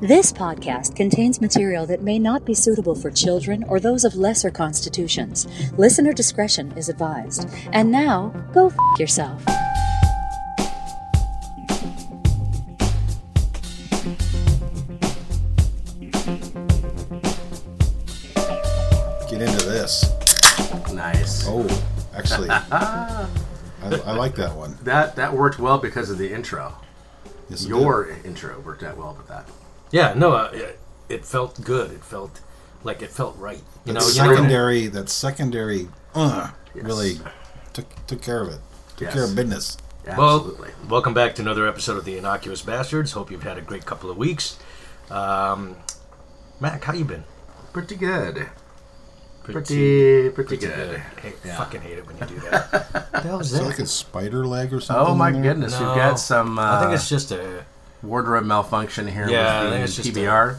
This podcast contains material that may not be suitable for children or those of lesser constitutions. Listener discretion is advised. And now, go f yourself. Get into this. Nice. Oh, actually, I, I like that one. That that worked well because of the intro. Yes, it Your intro worked out well with that. Yeah, no, uh, it, it felt good. It felt like it felt right. You did. know, That you know- secondary, that secondary, uh, Yes. really took took care of it. Took Yes. care of business. Well, Absolutely. welcome back to another episode of the Innocuous Bastards. Hope you've had a great couple of weeks. Um, Mac, how you been? pretty good. Pretty pretty, good. Hey, Yeah. Fucking hate it when you do that. What the hell is Is it like a spider leg or something? Oh my goodness, No. we've got some uh, I think it's just a. wardrobe malfunction here Yeah, I with think the it's just PBR.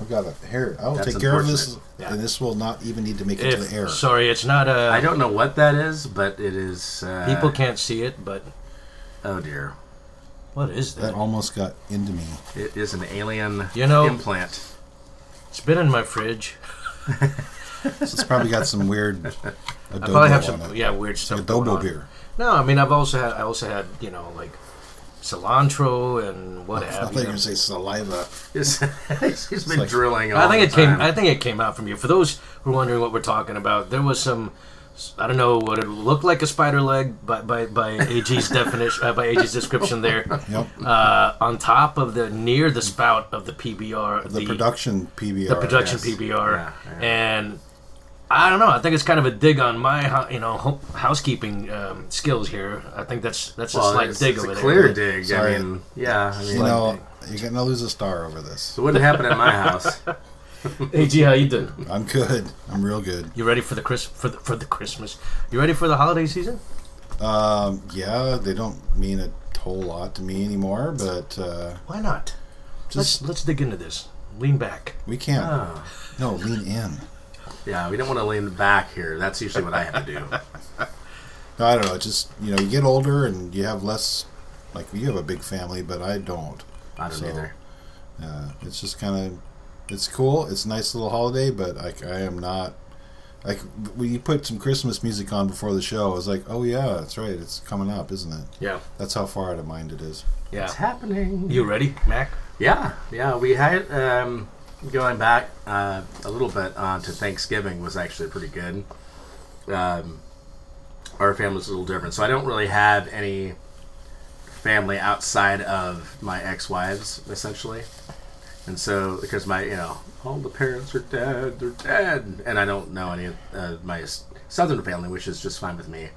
I've got it here. I'll That's take care of this. Yeah. and this will not even need to make it to the air. sorry, it's not a. I don't know what that is, but it is. Uh, People can't see it, but Oh dear, what is that? That almost got into me. it is an alien You know- implant. It's been in my fridge. It's probably got some weird adobo I probably have on some it. yeah weird It's stuff. like going adobo on. beer. No, I mean I've also had I also had you know like cilantro and what I have thought you were going to say saliva. He's, he's been like- drilling. I think the it came. I think it came out from you. For those who are wondering what we're talking about, there was some. I don't know what it looked like a spider leg by by, by AG's definition uh, by AG's description there. Yep. Uh, on top of the near the spout of the PBR, The, production PBR. the production yes. PBR, Yeah, yeah. and I don't know. I think it's kind of a dig on my you know housekeeping um, skills here. I think that's that's a Well, slight it's, dig it's over a there. clear dig. Sorry. I mean, yeah. I mean, You know, you're going to lose a star over this. it wouldn't happen at my house. AG, how you doing? I'm good. I'm real good. You ready for the Chris for the, for the Christmas? You ready for the holiday season? Um, yeah, they don't mean a whole lot to me anymore, but uh, Why not? just let's let's dig into this. Lean back. we can't. Oh. No, lean in. Yeah, we don't want to lean the back here. That's usually what I have to do. No, I don't know. It's just you know, you get older and you have less. Like you have a big family, but I don't. I don't So, either. Uh, it's just kind of, it's cool. It's a nice little holiday, but like I am not. Like when you put some Christmas music on before the show, I was like, oh yeah, that's right. It's coming up, isn't it? Yeah, That's how far out of mind it is. yeah. It's happening. You ready, Mac? Yeah, yeah. We had um, going back uh, a little bit on to Thanksgiving was actually pretty good. Um, our family's a little different, so I don't really have any family outside of my ex-wives, essentially. And so, because my, you know, all the parents are dead, they're dead, and I don't know any of uh, my southern family, which is just fine with me.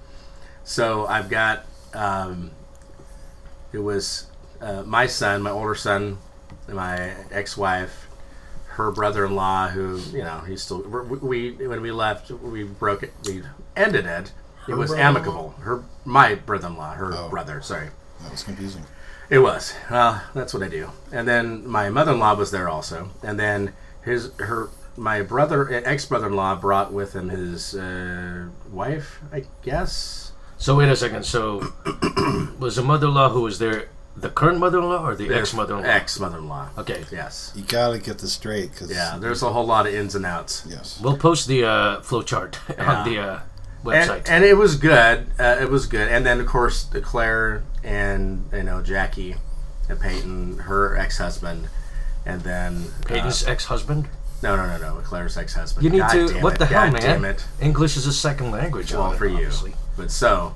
So I've got, um, it was uh, my son, my older son, my ex-wife, her brother-in-law, who you know he's still. We we- when we left, we broke it. We ended it. It was amicable. Her my brother-in-law, her Oh. brother. Sorry, That was confusing. it was. Well, that's what I do. And then my mother-in-law was there also. And then his her my brother ex-brother-in-law brought with him his uh, wife, I guess. So wait a second. So was the mother-in-law who was there the current mother-in-law or the Their ex-mother-in-law? Ex-mother-in-law. Okay. Yes. You gotta get this straight, because Yeah. There's a whole lot of ins and outs. yes, We'll post the uh, flow chart on the uh, website. and, and it was good. Uh, it was good. And then of course Claire and you know Jackie and Peyton, her ex-husband, and then Peyton's uh, ex-husband. no, no, no, no, Claire's ex-husband. You need God to. damn What it, the hell, God man? Damn it. English is a second language. Well, on it, for you. But so,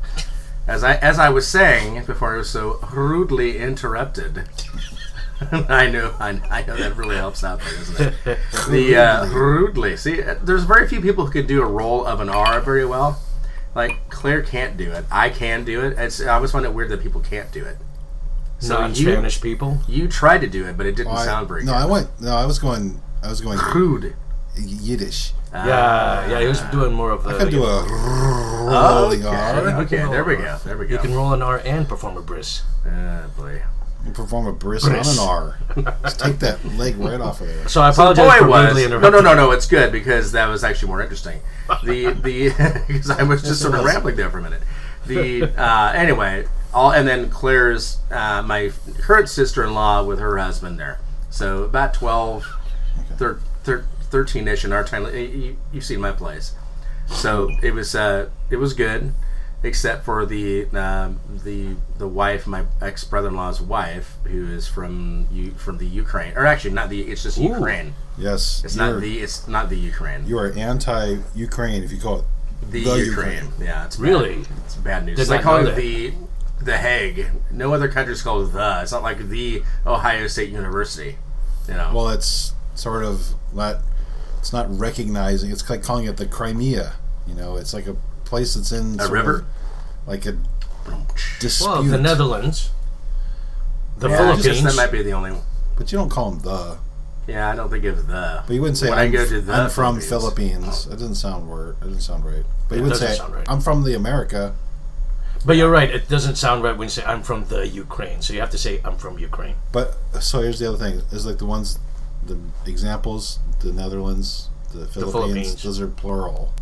as I as I was saying before, I was so rudely interrupted. I know, I, I know that really helps out there, doesn't it? the uh, rudely. See, uh, there's very few people who can do a roll of an R very well. Like Claire can't do it. I can do it. It's, I always find it weird that people can't do it. So you Non-Spanish people. you tried to do it, but it didn't Well, sound very no, good. I went. No, I was going. I was going Rude. Yiddish. Yeah, yeah. He was doing more of the. I could do a rolling Okay, R. okay, there we go. There we go. You can roll an R and perform a bris. Oh, boy. and perform a bris, Bris. on an R. Just take that leg right off of there. So I So apologize boy for was rudely no, no, no, no. It's good because that was actually more interesting. The the because I was just sort of rambling there for a minute. The uh, anyway, all and then Claire's uh, my current sister in law with her husband there. So about 12, thir- thir- 13-ish in our time. You, you've seen my place. So it was uh, it was good, except for the um, the the wife, my ex brother in law's wife, who is from you from the Ukraine, or actually not the. It's just Ukraine. Yes, It's not the. It's not the Ukraine. you are anti-Ukraine if you call it the, the Ukraine. Ukraine. Yeah, it's bad. Really? It's bad news. Did It's like not that. it the the Hague. No other country's called the. It's not like the Ohio State University. You know. Well, it's sort of not. It's not recognizing. It's like calling it the Crimea. You know, it's like a place that's in A river? like a dispute. Well, the Netherlands, the yeah, Philippines. just that might be the only. one. but you don't call them the. Yeah, I don't think it's the. But you wouldn't say When I'm, I go to the I'm from Philippines. Philippines. That doesn't sound word. That doesn't sound right. But It you would doesn't say sound right. I'm from the America. But you're right. It doesn't sound right when you say I'm from the Ukraine. So you have to say I'm from Ukraine. But so here's the other thing: is like the ones, the examples, the Netherlands, the Philippines. Philippines. Those are plural.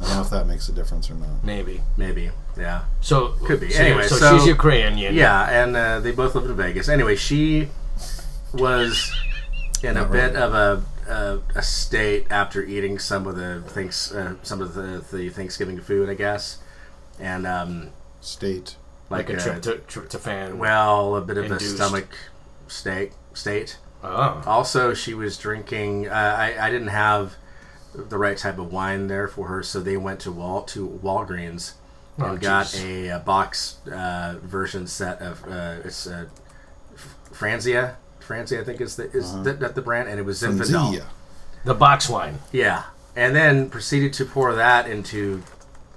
I don't know if that makes a difference or not. Maybe. Maybe. Yeah. So Could be. So, Anyway, so, so- she's Ukrainian. Yeah, and uh, they both live in Vegas. Anyway, she was in a Not bit of a, a a state after eating some of the thanks uh, some of the, the Thanksgiving food, I guess, and um, State. like, like a uh, tryptophan. well, a bit of Induced. a stomach state state. Oh. Also, she was drinking. Uh, I I didn't have the right type of wine there for her, so they went to Wal to Walgreens and Oh, got jeez. a, uh box uh, version set of uh, it's uh, Franzia. Franzia, I think is the is Uh-huh. that, that the brand, and it was From Zinfandel. Zia. The box wine. Yeah, and then proceeded to pour that into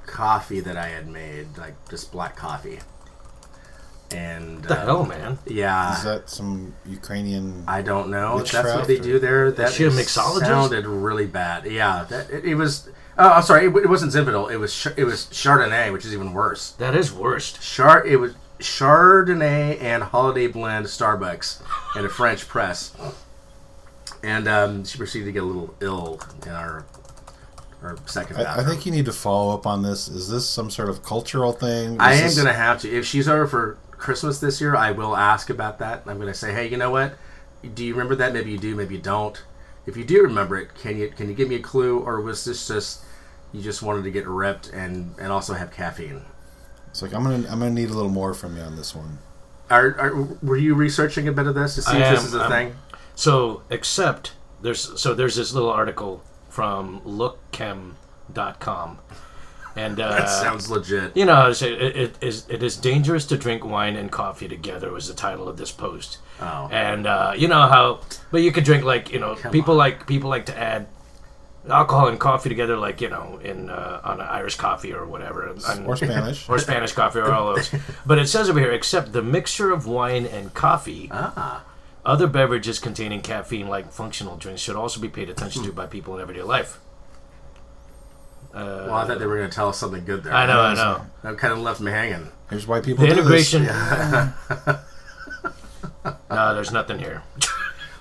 coffee that I had made, like just black coffee. And What the uh, hell, man? yeah, Is that some Ukrainian? I don't know that's what they or- do there. That she a is- mixologist? sounded really bad. Yeah, that, it, it was. Oh, I'm sorry. It, it wasn't Zinfandel. It was it was Chardonnay, which is even worse. That is worst. Char it was Chardonnay and Holiday Blend Starbucks in a French press, and um, she proceeded to get a little ill in our our second. I, I think you need to follow up on this. Is this some sort of cultural thing? I am this- going to have to. If she's over for Christmas this year, I will ask about that. I'm going to say, hey, you know what? Do you remember that? Maybe you do, maybe you don't. If you do remember it, can you can you give me a clue, or was this just you just wanted to get ripped and and also have caffeine? It's like I'm gonna I'm gonna need a little more from you on this one. Are, are were you researching a bit of this to see I if this is a I'm- thing? So, except there's so there's this little article from lookchem.com. And uh, That sounds legit. you know, it's- it, it, is, it is dangerous to drink wine and coffee together was the title of this post. Oh. And uh, you know how, but you could drink like you know Come people on. like people like to add alcohol and coffee together, like you know in uh, on an Irish coffee or whatever, and- Or Spanish. or Spanish coffee or all those. But it says over here, except the mixture of wine and coffee. Ah. Other beverages containing caffeine, like functional drinks, should also be paid attention to by people in everyday life. Uh, Well, I thought they were going to tell us something good there. I know, I know. That kind of left me hanging. Here's why people The do integration. This. no, there's nothing here.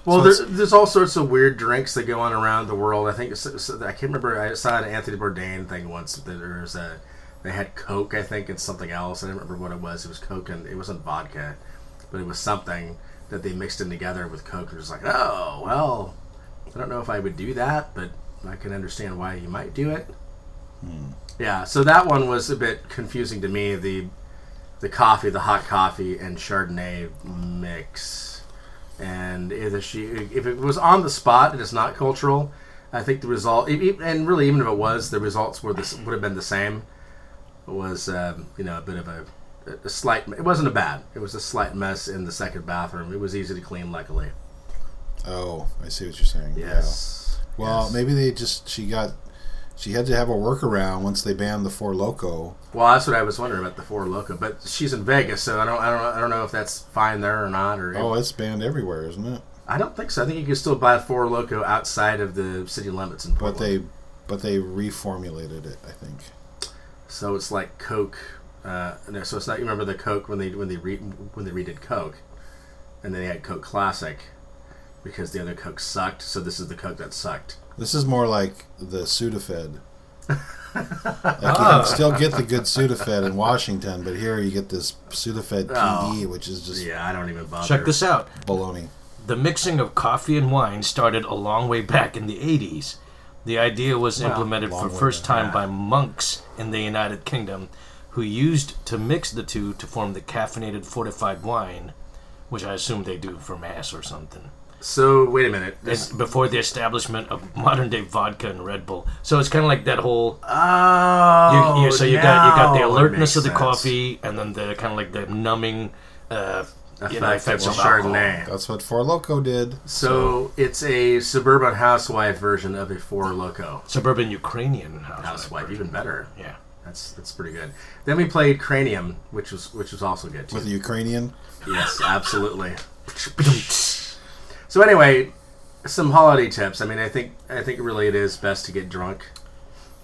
Well, So it's- there's, there's all sorts of weird drinks that go on around the world. I think it's, it's- I can't remember. I saw an Anthony Bourdain thing once. That there was a they had Coke, I think, and something else. I don't remember what it was. It was Coke and it wasn't vodka, but it was something that they mixed in together with Coke. It was like, oh well, I don't know if I would do that, but I can understand why you might do it. Yeah, so that one was a bit confusing to me. The the coffee, the hot coffee, and Chardonnay mix. And if she, if it was on the spot, it is not cultural. I think the result, and really, even if it was, the results were this would have been the same. It was, um, you know, a bit of a, a slight. It wasn't a bad. It was a slight mess in the second bathroom. It was easy to clean, luckily. Oh, I see what you're saying. Yes. Yeah. Well, Yes. maybe they just she got she had to have a workaround once they banned the Four Loco. Well, that's what I was wondering about the Four Loco, but she's in Vegas, so I don't, I don't, I don't know if that's fine there or not. Or Oh, it's banned everywhere, isn't it? I don't think so. I think you can still buy Four Loco outside of the city limits in Portland. But they but they reformulated it. I think. So it's like Coke. Uh, no, so it's not. You remember the Coke when they when they re, when they redid Coke, and then they had Coke Classic because the other Coke sucked. So this is the Coke that sucked. This is more like the Sudafed. like you can oh. still get the good Sudafed in Washington, but here you get this Sudafed PE, Oh. which is just Yeah, I don't even bother. Check this out. baloney. the mixing of coffee and wine started a long way back in the 80s. The idea was Well, implemented long for way first time by monks in the United Kingdom who used to mix the two to form the caffeinated fortified wine, which I assume they do for mass or something. So wait a minute. This, before the establishment of modern day vodka and Red Bull. So it's kind of like that whole oh, you, you, so you got you got the alertness of the sense. coffee, and then the kind of like the numbing, uh, you know, effects of of alcohol. Chardonnay. That's what Four Loco did. So it's a suburban housewife version of a Four Loco Suburban Ukrainian housewife. housewife, even better. Yeah. That's that's pretty good. Then we played Cranium, which was which was also good too. With the Ukrainian. Yes, absolutely. So anyway, some holiday tips. I mean, I think I think really it is best to get drunk,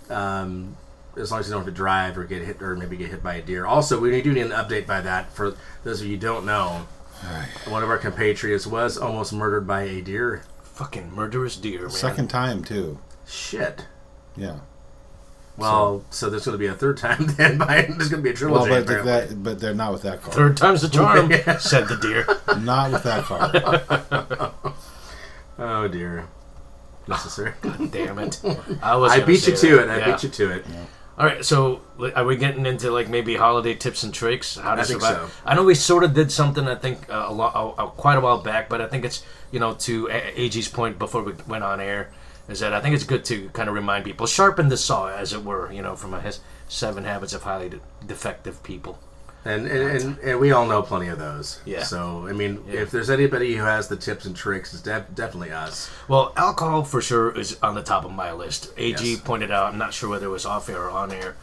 um, as long as you don't have to drive or get hit or maybe get hit by a deer. Also, we do need an update by that for those of you who don't know. One of our compatriots was almost murdered by a deer. Fucking murderous deer, man. Second time too. Shit. Yeah. Well, so, there's going to be a third time then. By there's going to be a trilogy. Well, trilogy. but apparently. that, but they're not with that car. Third time's the charm, said the deer. Not with that car. oh dear. Necessary. God damn it. I was. I beat you to that. it. I Yeah. beat you to it. All right, so are we getting into like maybe holiday tips and tricks? How to I think survive? so. I know we sort of did something. I think uh, a lot, uh, quite a while back, but I think it's you know to A- AG's point before we went on air is that I think it's good to kind of remind people, sharpen the saw, as it were, you know, from a his seven habits of highly de- defective people. And, and, and, and we all know plenty of those. Yeah. So, I mean, Yeah. if there's anybody who has the tips and tricks, it's def- definitely us. Well, alcohol for sure is on the top of my list. AG Yes. pointed out. I'm not sure whether it was off air or on air.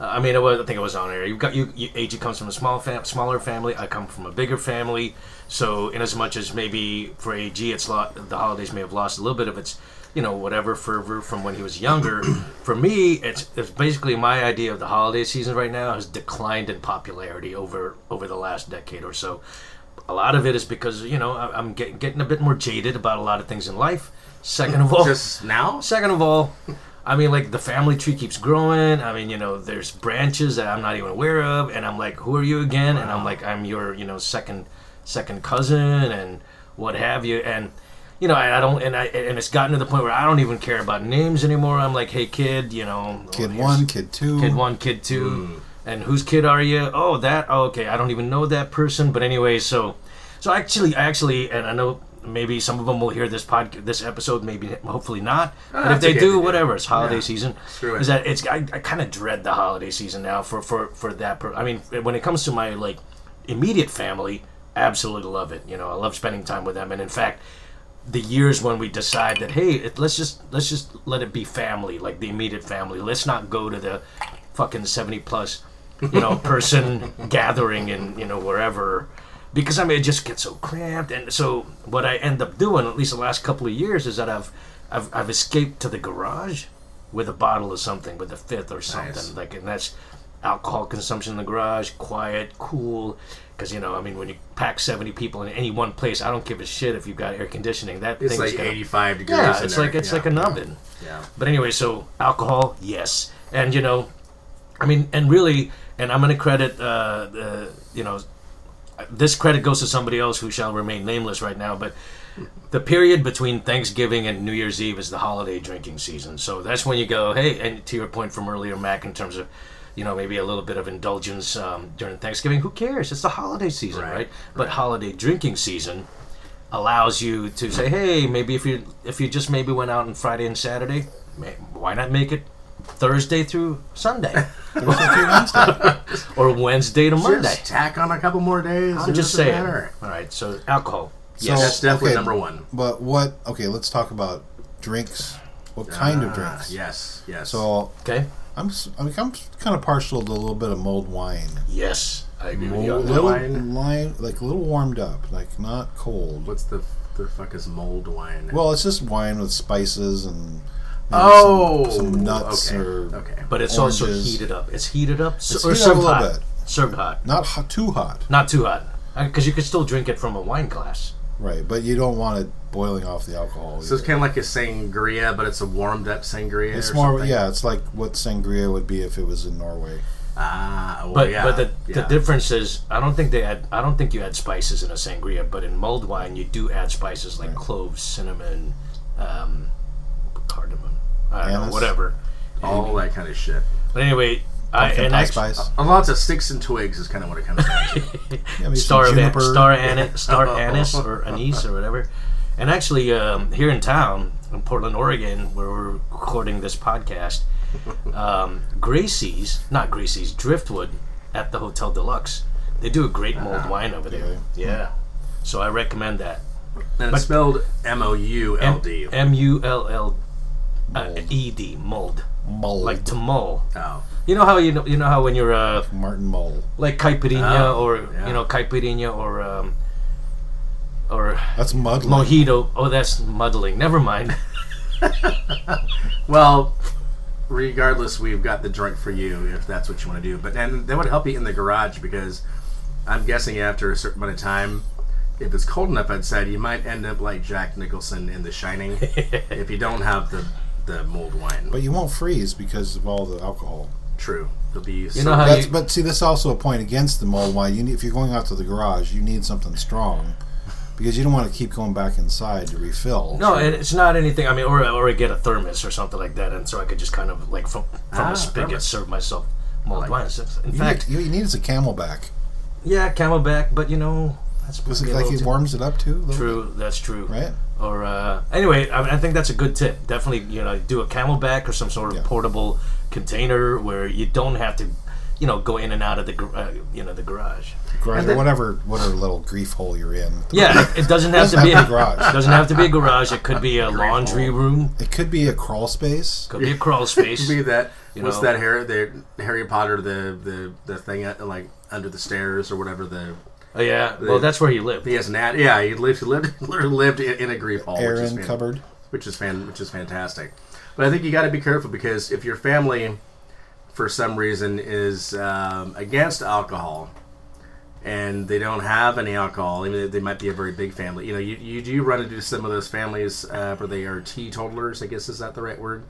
Uh, I mean, it was, I think it was on air. You got you, you. AG comes from a small, fam- smaller family. I come from a bigger family. So, in as much as maybe for AG, it's lo- the holidays may have lost a little bit of its, you know, whatever fervor from when he was younger. for me, it's it's basically my idea of the holiday season right now has declined in popularity over over the last decade or so. A lot of it is because you know I'm getting getting a bit more jaded about a lot of things in life. Second of all, Just now? Second of all, I mean, like the family tree keeps growing. I mean, you know, there's branches that I'm not even aware of, and I'm like, who are you again? And I'm like, I'm your, you know, second second cousin and what have you. And you know, I, I don't, and I, and it's gotten to the point where I don't even care about names anymore. I'm like, hey, kid, you know, Kid here's- one, kid two. kid one, kid two, mm. and whose kid are you? Oh, that. Oh, okay, I don't even know that person. But anyway, so, so actually, I actually, and I know maybe some of them will hear this pod, this episode, maybe hopefully not. Ah, but if they okay do, if they do. whatever. It's holiday Yeah. season. Screw it. Is eh? that it's? I, I kind of dread the holiday season now for for for that. Per- I mean, when it comes to my like immediate family, absolutely love it. You know, I love spending time with them, and in fact the years when we decide that hey it, let's just let's just let it be family like the immediate family. Let's not go to the fucking 70 plus you know person gathering and you know wherever. Because i mean it just gets so cramped. And so what i end up doing at least the last couple of years is that i've i've, I've escaped to the garage with a bottle of something with a fifth or something. Nice. like and that's alcohol consumption in the garage quiet cool because you know i mean when you pack 70 people in any one place i don't give a shit if you've got air conditioning that It's like gonna 85 degrees. yeah, it's like it's Yeah. like an oven. Yeah. But anyway, so alcohol, yes, and you know, I mean, and really, and I'm going to credit, uh, the, you know, this credit goes to somebody else who shall remain nameless right now, but. The period between Thanksgiving and New Year's Eve is the holiday drinking season. So that's when you go, hey, and to your point from earlier, Mac, in terms of, you know, maybe a little bit of indulgence um, during Thanksgiving. Who cares? It's the holiday season, Right, right? But holiday drinking season, allows you to say, hey, maybe if you if you just maybe went out on Friday and Saturday, may, why not make it Thursday through Sunday or Wednesday to Monday? Just tack on a couple more days. I'm just saying. matter. All right, so alcohol. So, Yes, That's definitely okay, number one. But what? Okay, let's talk about drinks. What kind of Ah, drinks? Yes. Yes. So okay. I'm s- I mean, I'm kind of partial to a little bit of mulled wine. Yes, I agree with you. on little wine? wine, like a little warmed up, like not cold. what's the the fuck is mold wine? Well, it's just wine with spices and oh, some, some nuts okay. or okay. But it's also heated up. It's heated up It's or heated up a served little hot. bit. Served hot, not hot, too hot, not too hot, uh, because you could still drink it from a wine glass. Right? But you don't want it boiling off the alcohol. So it's kind of like a sangria, but it's a warmed up sangria. It's or more, something. yeah. It's like what sangria would be if it was in Norway. Ah, well, But yeah, but the, yeah. the difference is I don't think they add I don't think you add spices in a sangria, but in mulled wine you do add spices like cloves, cinnamon, um, cardamom, I don't know, whatever. all that kind of shit. But anyway, I Pumpkin and pie actually, spice. A lot of sticks and twigs is kind of what it comes down to. Yeah, maybe star some of juniper. star anise, star anise or anise or whatever. And actually, um, here in town, in Portland, Oregon, where we're recording this podcast, um, Gracie's, not Gracie's, Driftwood at the Hotel Deluxe, they do a great mulled wine over there. they? Yeah. So I recommend that. And it's spelled M O U L D. M U L L E D, uh, E D, mulled. Like to mull. Oh, You know how you know you know how when you're uh, Martin Mull. like caipirinha Oh, or yeah. you know caipirinha or um, or That's muddling. mojito. Oh, that's muddling. Never mind. well. Regardless, we've got the drink for you if that's what you want to do. But and that would help you in the garage because I'm guessing after a certain amount of time, if it's cold enough outside, you might end up like Jack Nicholson in The Shining if you don't have the the mulled wine. But you won't freeze because of all the alcohol. True, there'll be You know how That's, you, but see, that's also a point against the mulled Why You need, if you're going out to the garage, you need something strong because you don't want to keep going back inside to refill. no, and it's not anything. I mean, or or I get a thermos or something like that, and so I could just kind of like from from Ah, a spigot thermos. serve myself mulled like wine. In you fact, need, you need is a CamelBak. yeah, CamelBak, but you know that's Because like little it warms it up too. a little True, that's true. right? Or uh, anyway, I, mean, I think that's a good tip. Definitely, you know, do a CamelBak or some sort of Yeah. portable container where you don't have to, you know, go in and out of the uh, you know the garage. Garage And or then- whatever, whatever little grief hole you're in. Yeah, it, it doesn't have to Doesn't be have a to be a garage. Doesn't have to be a garage. It could be a Grief laundry hole. room. It could be a crawl space. Could be a crawl space. Could be that. You what's know. that Harry the Harry Potter the the the thing at, like under the stairs or whatever the Oh yeah. Well, that's where he lived. he has an ad. Yeah, he lived he lived literally lived in, in a grief hall, which is Aaron fan- cupboard. which is fan which is fantastic. But I think you got to be careful because if your family, for some reason, is um, against alcohol. And they don't have any alcohol. Even though they might be a very big family. You know, you, you do run into some of those families uh, where they are teetotalers. I guess is that the right word?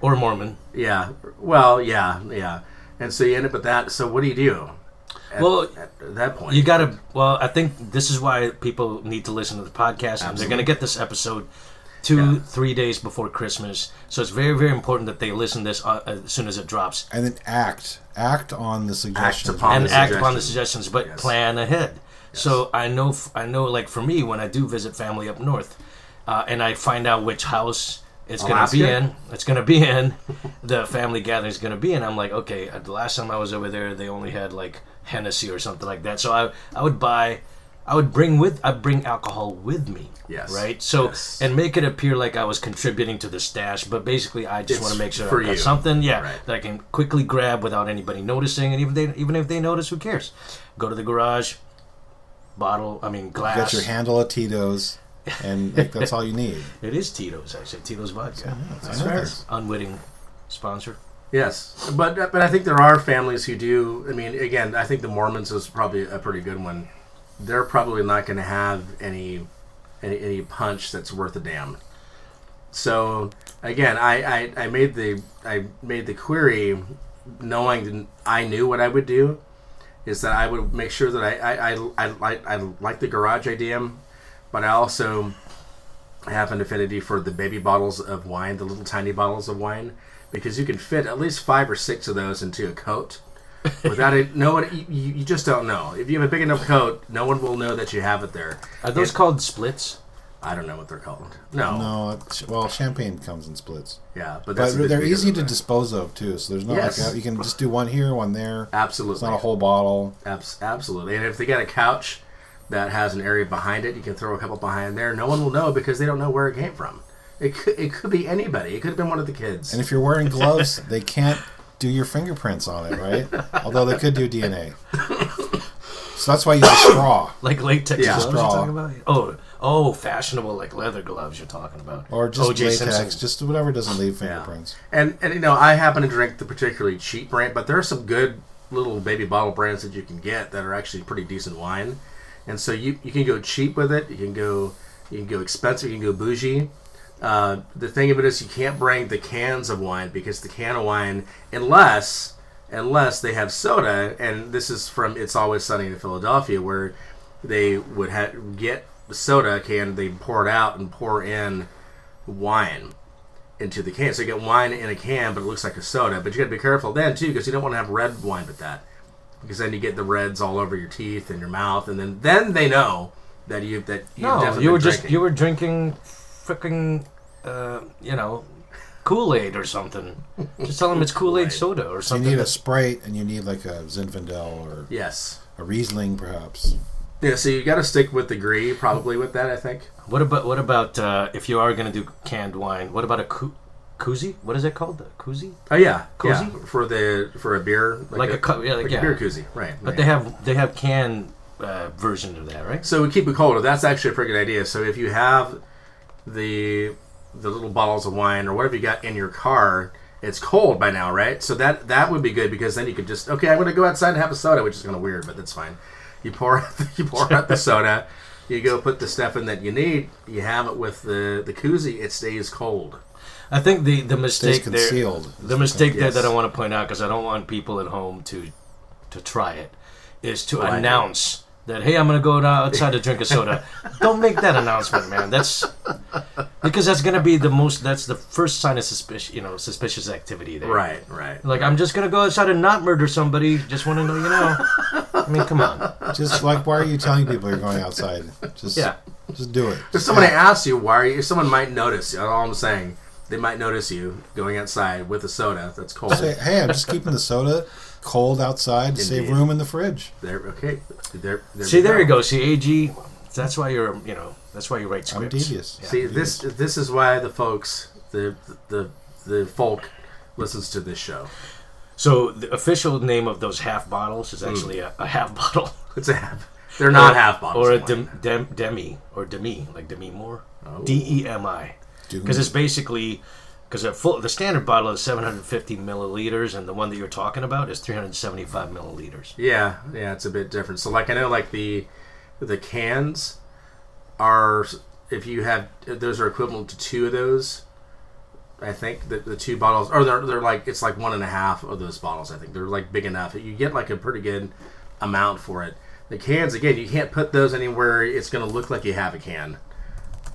Or Mormon. Yeah. Well, yeah, yeah. And so you end up with that. So what do you do? At, Well, at that point, You gotta. Well, I think this is why people need to listen to the podcast, and they're gonna get this episode two, Yeah. three days before Christmas. So it's very, very important that they listen this uh, as soon as it drops And then act. Act on the suggestions. upon and the act upon the suggestions. suggestions, but Yes. plan ahead. So I know, f- I know, like for me, when I do visit family up north, uh, and I find out which house it's going to be in, it's going to be in, the family gathering is going to be in. I'm like, okay, uh, the last time I was over there, they only had like Hennessy or something like that. So I, I would buy, I would bring with, I bring alcohol with me. Yes. Right. So Yes. and make it appear like I was contributing to the stash, but basically I just It's want to make sure I've got you. something, yeah, Right. that I can quickly grab without anybody noticing, and even they, even if they notice, who cares? Go to the garage, bottle, I mean glass. Get your handle of Tito's, and like, that's all you need. It is Tito's actually, Tito's vodka, I know this. unwitting sponsor. Yes, but but I think there are families who do. I mean, again, I think the Mormons is probably a pretty good one. They're probably not going to have any, any any punch that's worth a damn. So again, I, I, I made the I made the query, knowing I knew what I would do, is that I would make sure that I I, I, I, like I like the garage idea, but I also have an affinity for the baby bottles of wine, the little tiny bottles of wine, because you can fit at least five or six of those into a coat. Without it, no one, you, you just don't know. If you have a big enough coat, no one will know that you have it there. Are those If- called splits? I don't know what they're called. No, No, it's, well, champagne comes in splits, yeah, but but that's a bit they're bigger easy than to that. dispose of too. So there's no Yes. like you can just do one here, one there. Absolutely, It's not a whole bottle. Abs- absolutely. And if they got a couch that has an area behind it, you can throw a couple behind there. No one will know because they don't know where it came from. It could, it could be anybody. It could have been one of the kids. And if you're wearing gloves, they can't do your fingerprints on it, right? Although they could do DNA. So that's why you use a straw. Like latex Yeah. gloves you're Straw. talking about? Oh, oh, fashionable like leather gloves you're talking about. Or just O.J. latex, Simpson. just whatever doesn't leave fingerprints. And and you know, I happen to drink the particularly cheap brand, but there are some good little baby bottle brands that you can get that are actually pretty decent wine. And so you you can go cheap with it. You can go you can go expensive. You can go bougie. Uh, the thing of it is, you can't bring the cans of wine because the can of wine, unless unless they have soda. And this is from It's Always Sunny in Philadelphia, where they would ha- get the soda can, they pour it out and pour in wine into the can. So you get wine in a can, but it looks like a soda. But you got to be careful then too, because you don't want to have red wine with that, because then you get the reds all over your teeth and your mouth, and then then they know that you that you No, you were just drinking. you were drinking freaking uh, you know Kool Aid or something. Just tell them it's Kool Aid soda or something. You need a Sprite and you need like a Zinfandel or yes. a Riesling, perhaps. Yeah, so you got to stick with the Gree probably with that. I think. What about what about uh, if you are going to do canned wine? What about a ku- koozie? What is it called? The koozie? Oh yeah, Koozie? yeah, for the for a beer, Like a cu- yeah, like- like yeah. a beer koozie, right? But right. they have they have canned uh, version of that, right? So we keep it cold. That's actually a pretty good idea. So if you have the the little bottles of wine or whatever you got in your car, it's cold by now, right? So that that would be good because then you could just okay, I'm going to go outside and have a soda, which is kind of weird, but that's fine. You pour out the, you pour out the soda, you go put the stuff in that you need. You have it with the the koozie. It stays cold. I think the the Stays mistake there, the mistake there that I want to point out because I don't want people at home to to try it is to I announce that hey I'm gonna go outside to drink a soda. don't make that announcement, man. That's because that's gonna be the most. That's the first sign of suspicious, you know, suspicious activity there. Right, right. Like I'm just gonna go outside and not murder somebody. Just want to know, you know. I mean, come on. Just like, why are you telling people you're going outside? Just, Yeah. just do it. If somebody asks you why, are you, someone might notice. you. All I'm saying, they might notice you going outside with a soda that's cold. Say, hey, I'm just keeping the soda cold outside to save room in the fridge. There, okay. There, there See, there you go. See, AG. That's why you're, you know, that's why you write scripts. I'm scripts. devious. Yeah. See, this this is why the folks, the the the folk, listens to this show. So the official name of those half bottles is actually hmm. a, a half bottle. It's a half. They're not or, half bottles. or a dem, dem, demi or demi like Demi Moore Oh. D E M I because it's basically because the standard bottle is 750 milliliters and the one that you're talking about is 375 milliliters. Yeah, yeah, it's a bit different. So, like, I know, like the the cans are if you have those are equivalent to two of those. I think that the two bottles, or they're they're like it's like one and a half of those bottles. I think they're like big enough. You get like a pretty good amount for it. The cans again, you can't put those anywhere. It's going to look like you have a can.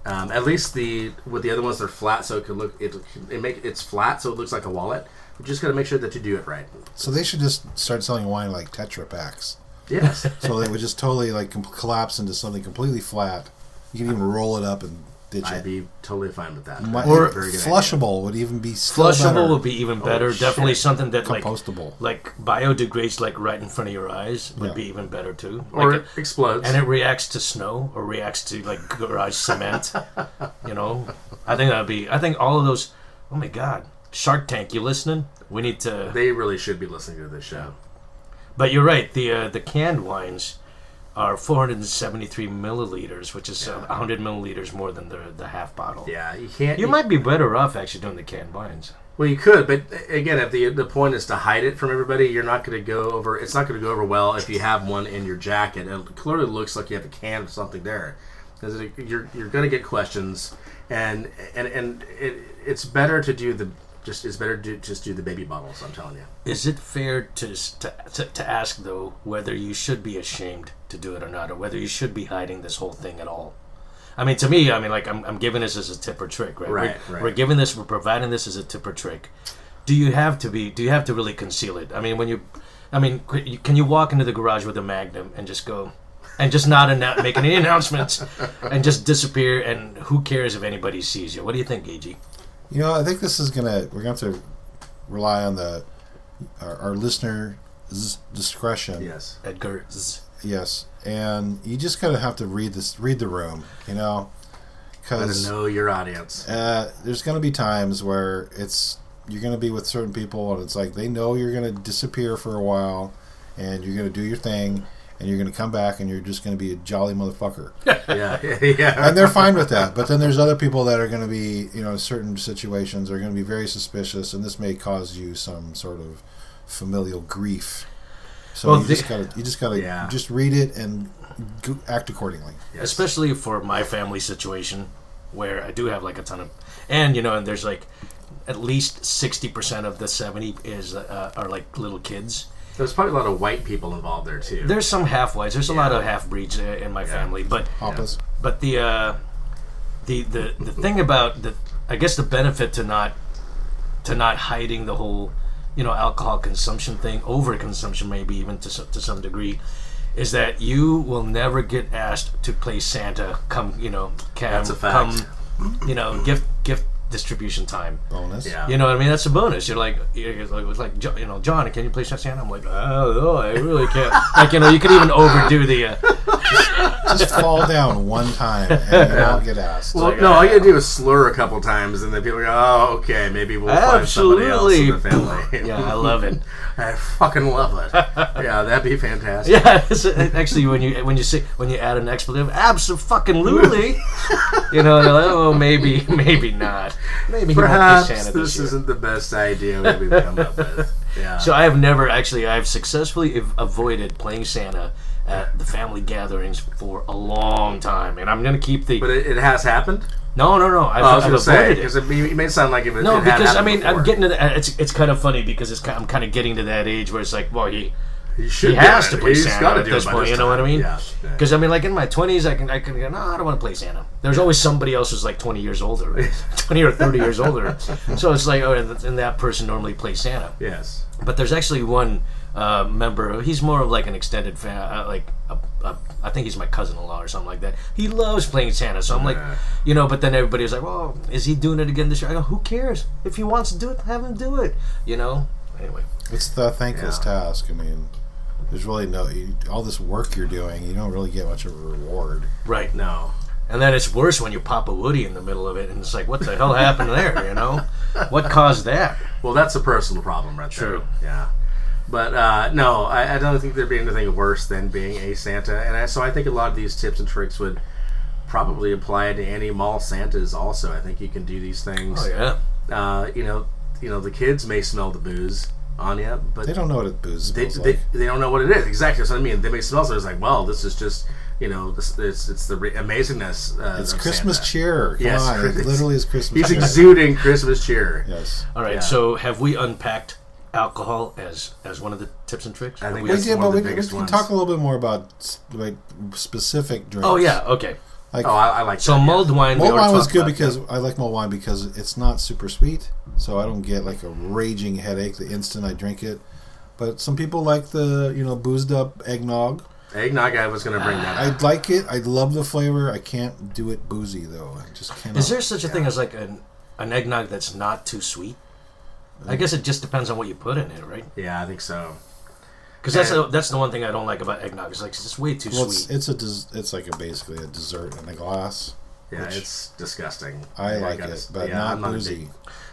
Um, at least the with the other ones, they're flat, so it could look it, it make it's flat, so it looks like a wallet. You just got to make sure that you do it right. So they should just start selling wine like Tetra Paks. Yes. So they would just totally like com- collapse into something completely flat. You can even roll it up and ditch I'd be totally fine with that. Mi- Or Very good flushable would even be still Flushable better. would be even better. Oh, Definitely shit. something that like compostable. like biodegrades like right in front of your eyes would Yeah. be even better too. Or Like it explodes. and it reacts to snow or reacts to like garage cement. You know, I think that'd be. I think all of those. Oh my God, Shark Tank, you listening? We need to. they really should be listening to this show. But you're right. The uh, the canned wines are 473 milliliters, which is uh, 100 milliliters more than the the half bottle. Yeah, you can't. You might be better off actually doing the canned wines. Well, you could, but again, if the the point is to hide it from everybody, you're not going to go over. It's not going to go over well if you have one in your jacket. It clearly looks like you have a can of something there, because you're you're going to get questions, and and and it, it's better to do the just it's better to just do the baby bottles. I'm telling you. Is it fair to, to to to ask though whether you should be ashamed to do it or not, or whether you should be hiding this whole thing at all? I mean, to me, I mean, like I'm, I'm giving this as a tip or trick, right? Right, we're, right. we're giving this, we're providing this as a tip or trick. Do you have to be? Do you have to really conceal it? I mean, when you, I mean, can you walk into the garage with a magnum and just go, and just not annou- make any announcements, and just disappear? And who cares if anybody sees you? What do you think, Ag? You know, I think this is gonna. We're going to have to rely on the our, our listeners' discretion. Yes. Edgar? Yes, and you just kind of have to read this, read the room. You know, because know your audience. uh, there's gonna be times where it's you're gonna be with certain people, and it's like they know you're gonna disappear for a while, and you're gonna do your thing, and you're gonna come back, and you're just gonna be a jolly motherfucker. yeah, yeah. and they're fine with that. But then there's other people that are going to be, you know, certain situations are going to be very suspicious, and this may cause you some sort of familial grief. So Well, you the- just gotta, you just gotta, Yeah. just read it and go, act accordingly. Yes. especially for my family situation where I do have like a ton of, and you know, and there's like, at least sixty percent of the seventy is uh, are like little kids. There's probably a lot of white people involved there too. There's some half whites. There's a lot of half breeds uh, in my family, but Pampas. but the uh, the the the thing about the I guess the benefit to not to not hiding the whole you know alcohol consumption thing, overconsumption maybe even to some, to some degree, is that you will never get asked to play Santa. Come you know, come, That's a fact. come you know gift gift distribution time. Bonus. yeah. You know what I mean? That's a bonus. You're like, you're like, it's like, you know, John, can you play Santa? I'm like, oh, no, I really can't. like, you know, you could even overdo the. Uh, Just fall down one time and you won't get asked. Well, no, all you gotta do is slur a couple times, and then people go, "Oh, okay, maybe we'll find somebody else in the family." yeah, I love it. I fucking love it. Yeah, that'd be fantastic. Yeah, actually, when you when you say when you add an expletive, absolutely. you know, they're like, oh, maybe, maybe not. Maybe Perhaps this this year. isn't the best idea we've come up with. Yeah. So I have never actually. I've successfully av- avoided playing Santa at the family gatherings for a long time, and I'm gonna keep the. but it, it has happened. no, no, no. I've, Oh, I was going to say avoided it. because it, it may sound like it No, because I mean, I'm getting to that. It's it's kind of funny because it's I'm kind of getting to that age where it's like, well, he he, should he has to play He's Santa at this point. You know what I mean? Yeah. yeah. Because I mean, like in my 20s, I can I can go, no, I don't want to play Santa. There's always somebody else who's like 20 years older, 20 or 30 years older. So it's like, oh, and that person normally plays Santa. Yes. But there's actually one uh, member. He's more of like an extended fan. Uh, like a, a, I think he's my cousin-in-law or something like that. He loves playing Santa. So I'm like, Yeah. you know. But then everybody was like, well, is he doing it again this year? I go, who cares? If he wants to do it, have him do it. You know. Anyway. It's the thankless Yeah. task. I mean, there's really no you, all this work you're doing. You don't really get much of a reward. Right. No. And then it's worse when you pop a Woody in the middle of it, and it's like, what the hell happened there? You know, what caused that? Well, that's a personal problem right there. True. Yeah. But uh, no, I, I don't think there'd be anything worse than being a Santa, and I, so I think a lot of these tips and tricks would probably apply to any mall Santas. Also, I think you can do these things. Oh yeah. Uh, you know, you know, the kids may smell the booze on you, but They don't know what a booze they, smells they, like. they don't know what it is exactly. So I mean, they may smell something. It's like, well, this is just you know, this, it's it's the re- amazingness. Uh, It's Christmas Santa. cheer. Come Yes, on, it literally is Christmas He's cheer. exuding Christmas cheer. yes. All right. Yeah. So have we unpacked alcohol as as one of the tips and tricks? I think we- We did, one but of the we, we can ones. talk a little bit more about like specific drinks. oh yeah. Okay. Like Oh, I, I like So that, yeah. mulled wine. mulled wine was good because that. I like mulled wine because it's not super sweet, so I don't get like a raging headache the instant I drink it. But some people like the you know boozed up eggnog. eggnog. I was going to bring that. I up. like it. I love the flavor. I can't do it boozy though. I just cannot. is there such a thing as like an an eggnog that's not too sweet? I mm. guess it just depends on what you put in it, right? Yeah, I think so. Because that's the, that's the one thing I don't like about eggnog. It's like it's just way too Well, sweet. it's a des- it's like a basically a dessert in a glass. Yeah, it's disgusting. I Yeah, like gotta- it, but yeah, not I'm boozy. big-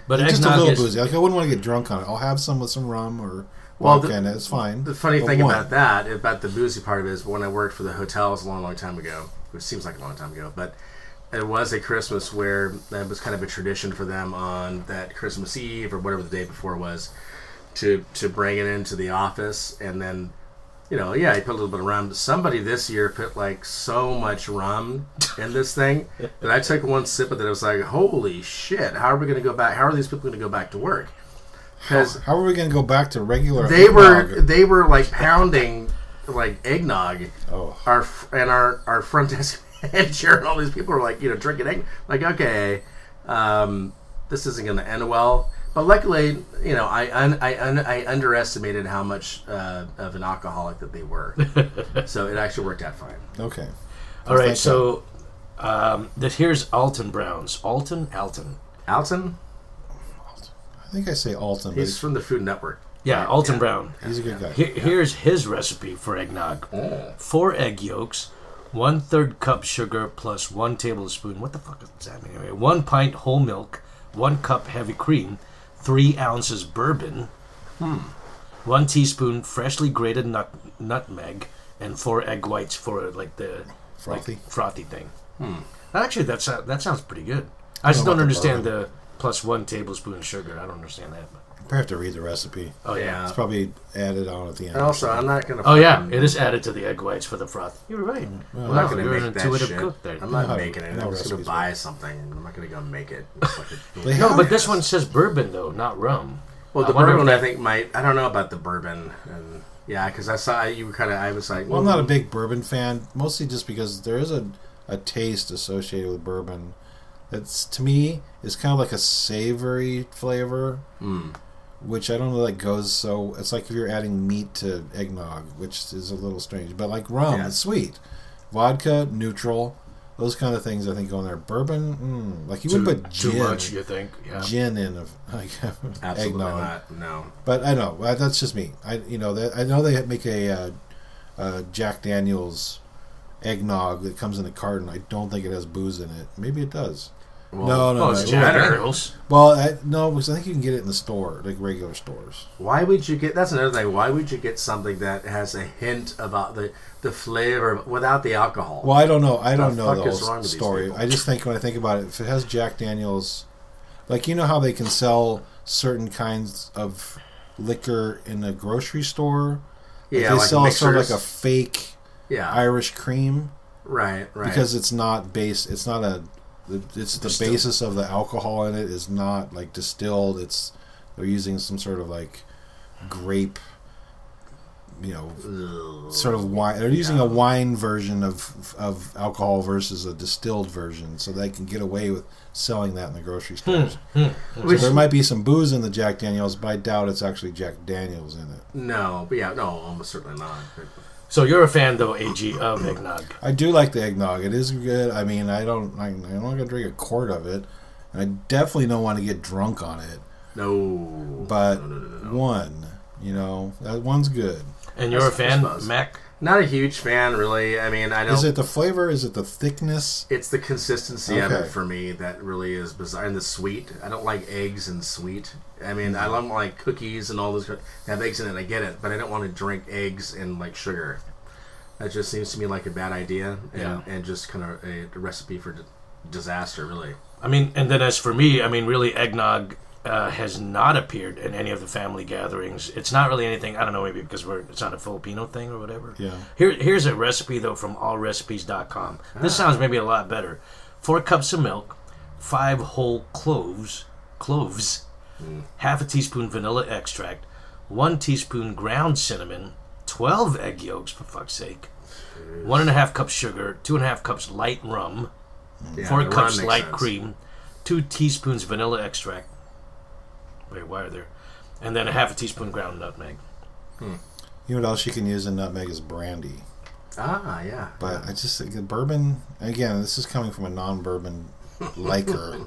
But just a little is boozy. Like I wouldn't want to get drunk on it. I'll have some with some rum or Well, vodka the- It's fine. The funny But thing one. about that, about the boozy part of it, is when I worked for the hotels a long, long time ago, which seems like a long time ago, but it was a Christmas where that was kind of a tradition for them on that Christmas Eve or whatever the day before was to to bring it into the office and then. You know, yeah, he put a little bit of rum. Somebody this year put like so much rum in this thing that I took one sip of it. I was like, "Holy shit! How are we going to go back? How are these people going to go back to work?" Because How are we going to go back to regular? they were they were like pounding like eggnog. Oh. Our and our our front desk manager and all these people were like you know drinking egg. Like okay, um, this isn't going to end well. But luckily, you know, I un- I, un- I underestimated how much uh, of an alcoholic that they were, so it actually worked out fine. Okay. all right. So um, this, here's Alton Browns. Alton, Alton. Alton, I think I say Alton, but he's he's, from the Food Network. Yeah, Right, Alton yeah. Brown. he's a good guy. Here, Here's his recipe for eggnog: four egg yolks, one third cup sugar plus one tablespoon. What the fuck does that mean? Anyway, one pint whole milk, one cup heavy cream, three ounces bourbon, hmm, one teaspoon freshly grated nut, nutmeg, and four egg whites for like the Frothy? like, frothy thing. Hmm. Actually, that's uh, that sounds pretty good. I just don't about the understand the plus one tablespoon sugar. I don't understand that. But. I have to read the recipe. Oh yeah. Yeah. It's probably added on at the end. And also, I'm not gonna. Oh yeah, fucking- it is added to the egg whites for the froth. You're right. I'm Wow, not gonna you're an make that intuitive shit. cook there. I'm not No, making it. no I'm just gonna recipes buy work. something. I'm not gonna go make it. It's like a- They No, have- but this one says bourbon though, not rum. well, the I wonder if bourbon I that- think might. I don't know about the bourbon. And yeah, because I saw you were kind of. I was like, Well, I'm not a mm, big bourbon fan, mostly just because there is a, a taste associated with bourbon. That's to me is kind of like a savory flavor, mm. Which I don't know that goes so. It's like if you're adding meat to eggnog, which is a little strange. But like rum, Yeah. it's sweet. Vodka, neutral, those kind of things I think go in there. Bourbon, mm, like you would put gin, too much, you think? Yeah. gin in a like Absolutely eggnog. not. No. But I know uh, that's just me. I you know that I know they make a uh, uh, Jack Daniel's eggnog that comes in a carton. I don't think it has booze in it. Maybe it does. Well, no, no, no. it's it Jack Daniels. Well, I, no, because I think you can get it in the store, like regular stores. Why would you get? That's another thing. Why would you get something that has a hint about the the flavor without the alcohol? Well, I don't know. I don't The know the whole wrong with these story. I just think when I think about it, if it has Jack Daniel's, like you know how they can sell certain kinds of liquor in a grocery store. Like yeah, they like sell mixers. sort of like a fake yeah, Irish cream. right, right. because it's not base it's not a it's the Distilled. basis of the alcohol in it is not like distilled. It's they're using some sort of like grape you know sort of wine. They're using a wine version of of alcohol versus a distilled version so they can get away with selling that in the grocery hmm. stores. Hmm. So hmm. Which- there might be some booze in the jack daniels but i doubt it's actually jack daniels in it. No, but yeah, no, almost certainly not. So you're a fan though, AG of eggnog. I do like the eggnog. It is good. I mean, I don't. I, I'm not want to drink a quart of it, and I definitely don't want to get drunk on it. No, But no, no, no, no, no. one, you know, that one's good. And you're a I fan, suppose. Mac? Not a huge fan, really. I mean, I don't. Is it the flavor? Is it the thickness? It's the consistency of it for me that really is bizarre. And the sweet. I don't like eggs and sweet. I mean, I mm-hmm. love like cookies and all those that have eggs in it. I get it, but I don't want to drink eggs and like sugar. That just seems to me like a bad idea, and, Yeah. and just kind of a, recipe for disaster, really. I mean, and then as for me, I mean, really, eggnog uh, has not appeared in any of the family gatherings. It's not really anything. I don't know, maybe because we're it's not a Filipino thing or whatever. Yeah. Here, here's a recipe though from allrecipes.com. This sounds maybe a lot better. Four cups of milk, five whole cloves, cloves, half a teaspoon vanilla extract, one teaspoon ground cinnamon, twelve egg yolks for fuck's sake, one and a half cups sugar, two and a half cups light rum, Yeah, four cups light sense. cream, two teaspoons vanilla extract. Wait, why are there? And then a half a teaspoon ground nutmeg. You know what else you can use in nutmeg is brandy. Ah, yeah. But I just think the bourbon. Again, this is coming from a non-bourbon liker.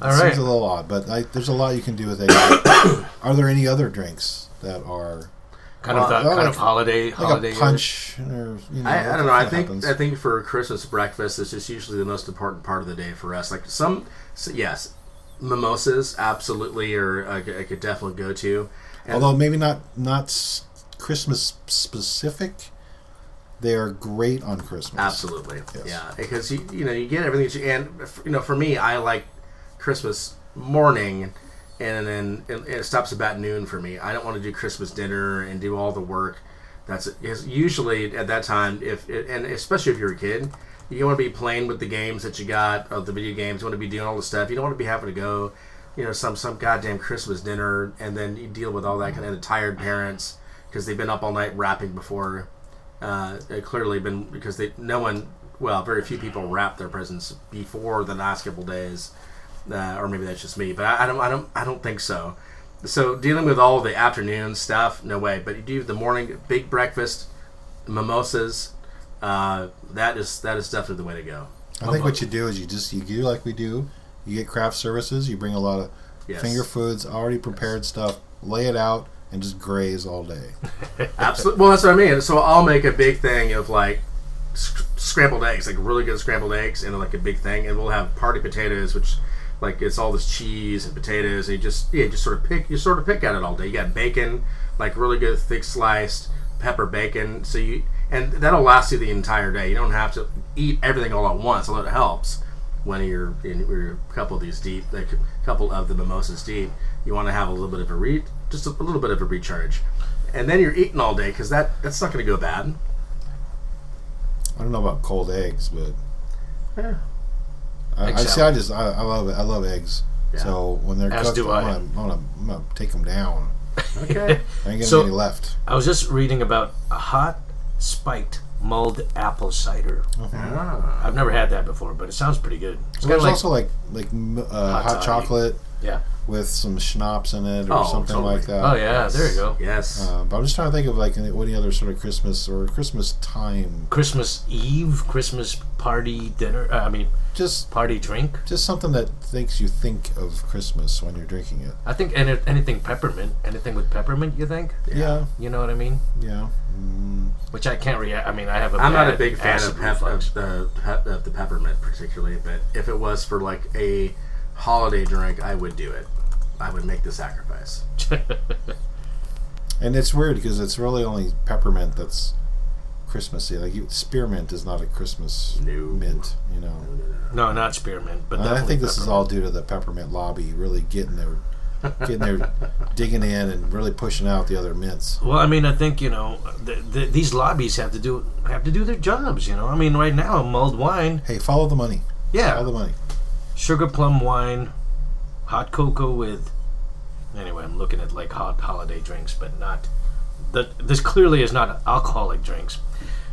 All It right. seems a little odd, but I, there's a lot you can do with it. are there any other drinks that are Kind of Well, the, kind like- of holiday like holiday a punch, or you know? I, I don't know. I think happens. I think for Christmas breakfast, it's just usually the most important part of the day for us. Like some, so yes, mimosas absolutely, or I could, I could definitely go to. And Although maybe not not Christmas specific, they are great on Christmas. Absolutely, Yes. yeah. Because you you know you get everything that you and you know for me I like Christmas morning, and then and it stops about noon for me. I don't want to do Christmas dinner and do all the work. That's is usually at that time if and especially if you're a kid, you want to be playing with the games that you got of the video games. You want to be doing all the stuff. You don't want to be having to go. You know, some some goddamn Christmas dinner, and then you deal with all that kind of the tired parents because they've been up all night wrapping before uh, clearly been because they no one well very few people wrap their presents before the last couple days uh, or maybe that's just me but I, I don't I don't I don't think so so dealing with all the afternoon stuff no way but you do the morning big breakfast mimosas uh, that is that is definitely the way to go I think what you do is you just you do like we do. You get craft services. You bring a lot of Yes. finger foods, already prepared stuff. Lay it out and just graze all day. Absolutely. Well, that's what I mean. So I'll make a big thing of like sc- scrambled eggs, like really good scrambled eggs, and like a big thing, and we'll have party potatoes, which like it's all this cheese and potatoes, and you just yeah, just sort of pick, you sort of pick at it all day. You got bacon, like really good thick sliced pepper bacon, so you and that'll last you the entire day. You don't have to eat everything all at once, although it helps. when you're in you're a couple of these deep, like a couple of the mimosas deep, you want to have a little bit of a re, just a, a little bit of a recharge, and then you're eating all day because that that's not going to go bad. I don't know about cold eggs, but Yeah. I, I see. I just I, I love it. I love eggs. Yeah. So when they're As cooked, do I I. want to I wanna, I'm gonna take them down. Okay. I ain't getting So- any left. I was just reading about a hot spiked mulled apple cider. Ah. I've never had that before, but it sounds pretty good. It's Well, kind there's of like also like like m- uh, hot, toddy. chocolate yeah. With some schnapps in it or Oh, something totally. like that. Oh yeah, there you go. Yes. Uh, but I'm just trying to think of like any, any other sort of Christmas or Christmas time. Christmas Eve, Christmas party dinner. Uh, I mean, Just party drink. just something that makes you think of Christmas when you're drinking it. I think any, anything peppermint, anything with peppermint. You think? Yeah, You know what I mean? yeah. Mm, Which I can't react. I mean, I have a. I'm not a big fan of, pep- of, the, pep- of the peppermint particularly, but if it was for like a holiday drink, I would do it. I would make the sacrifice. and it's weird because it's really only peppermint that's Christmassy. Like you, spearmint is not a Christmas No. mint, you know. no, not spearmint, but I think this is all due to the peppermint lobby really getting their getting their digging in and really pushing out the other mints. Well, I mean, I think you know th th these lobbies have to do have to do their jobs. You know, I mean, right now mulled wine, Hey, follow the money. yeah, Follow the money. Sugar plum wine, hot cocoa with. Anyway, I'm looking at like hot holiday drinks, but not. The, this clearly is not alcoholic drinks.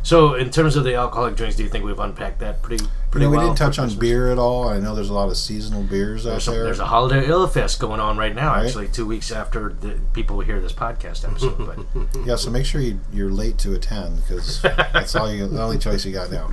So, in terms of the alcoholic drinks, do you think we've unpacked that pretty You pretty know, we didn't touch on beer at all. I know there's a lot of seasonal beers out There's, some, there. there's a holiday ill fest going on right now. Right. Actually, two weeks after the people hear this podcast episode. But Yeah, so make sure you, you're late to attend because that's all you, the only choice you got now.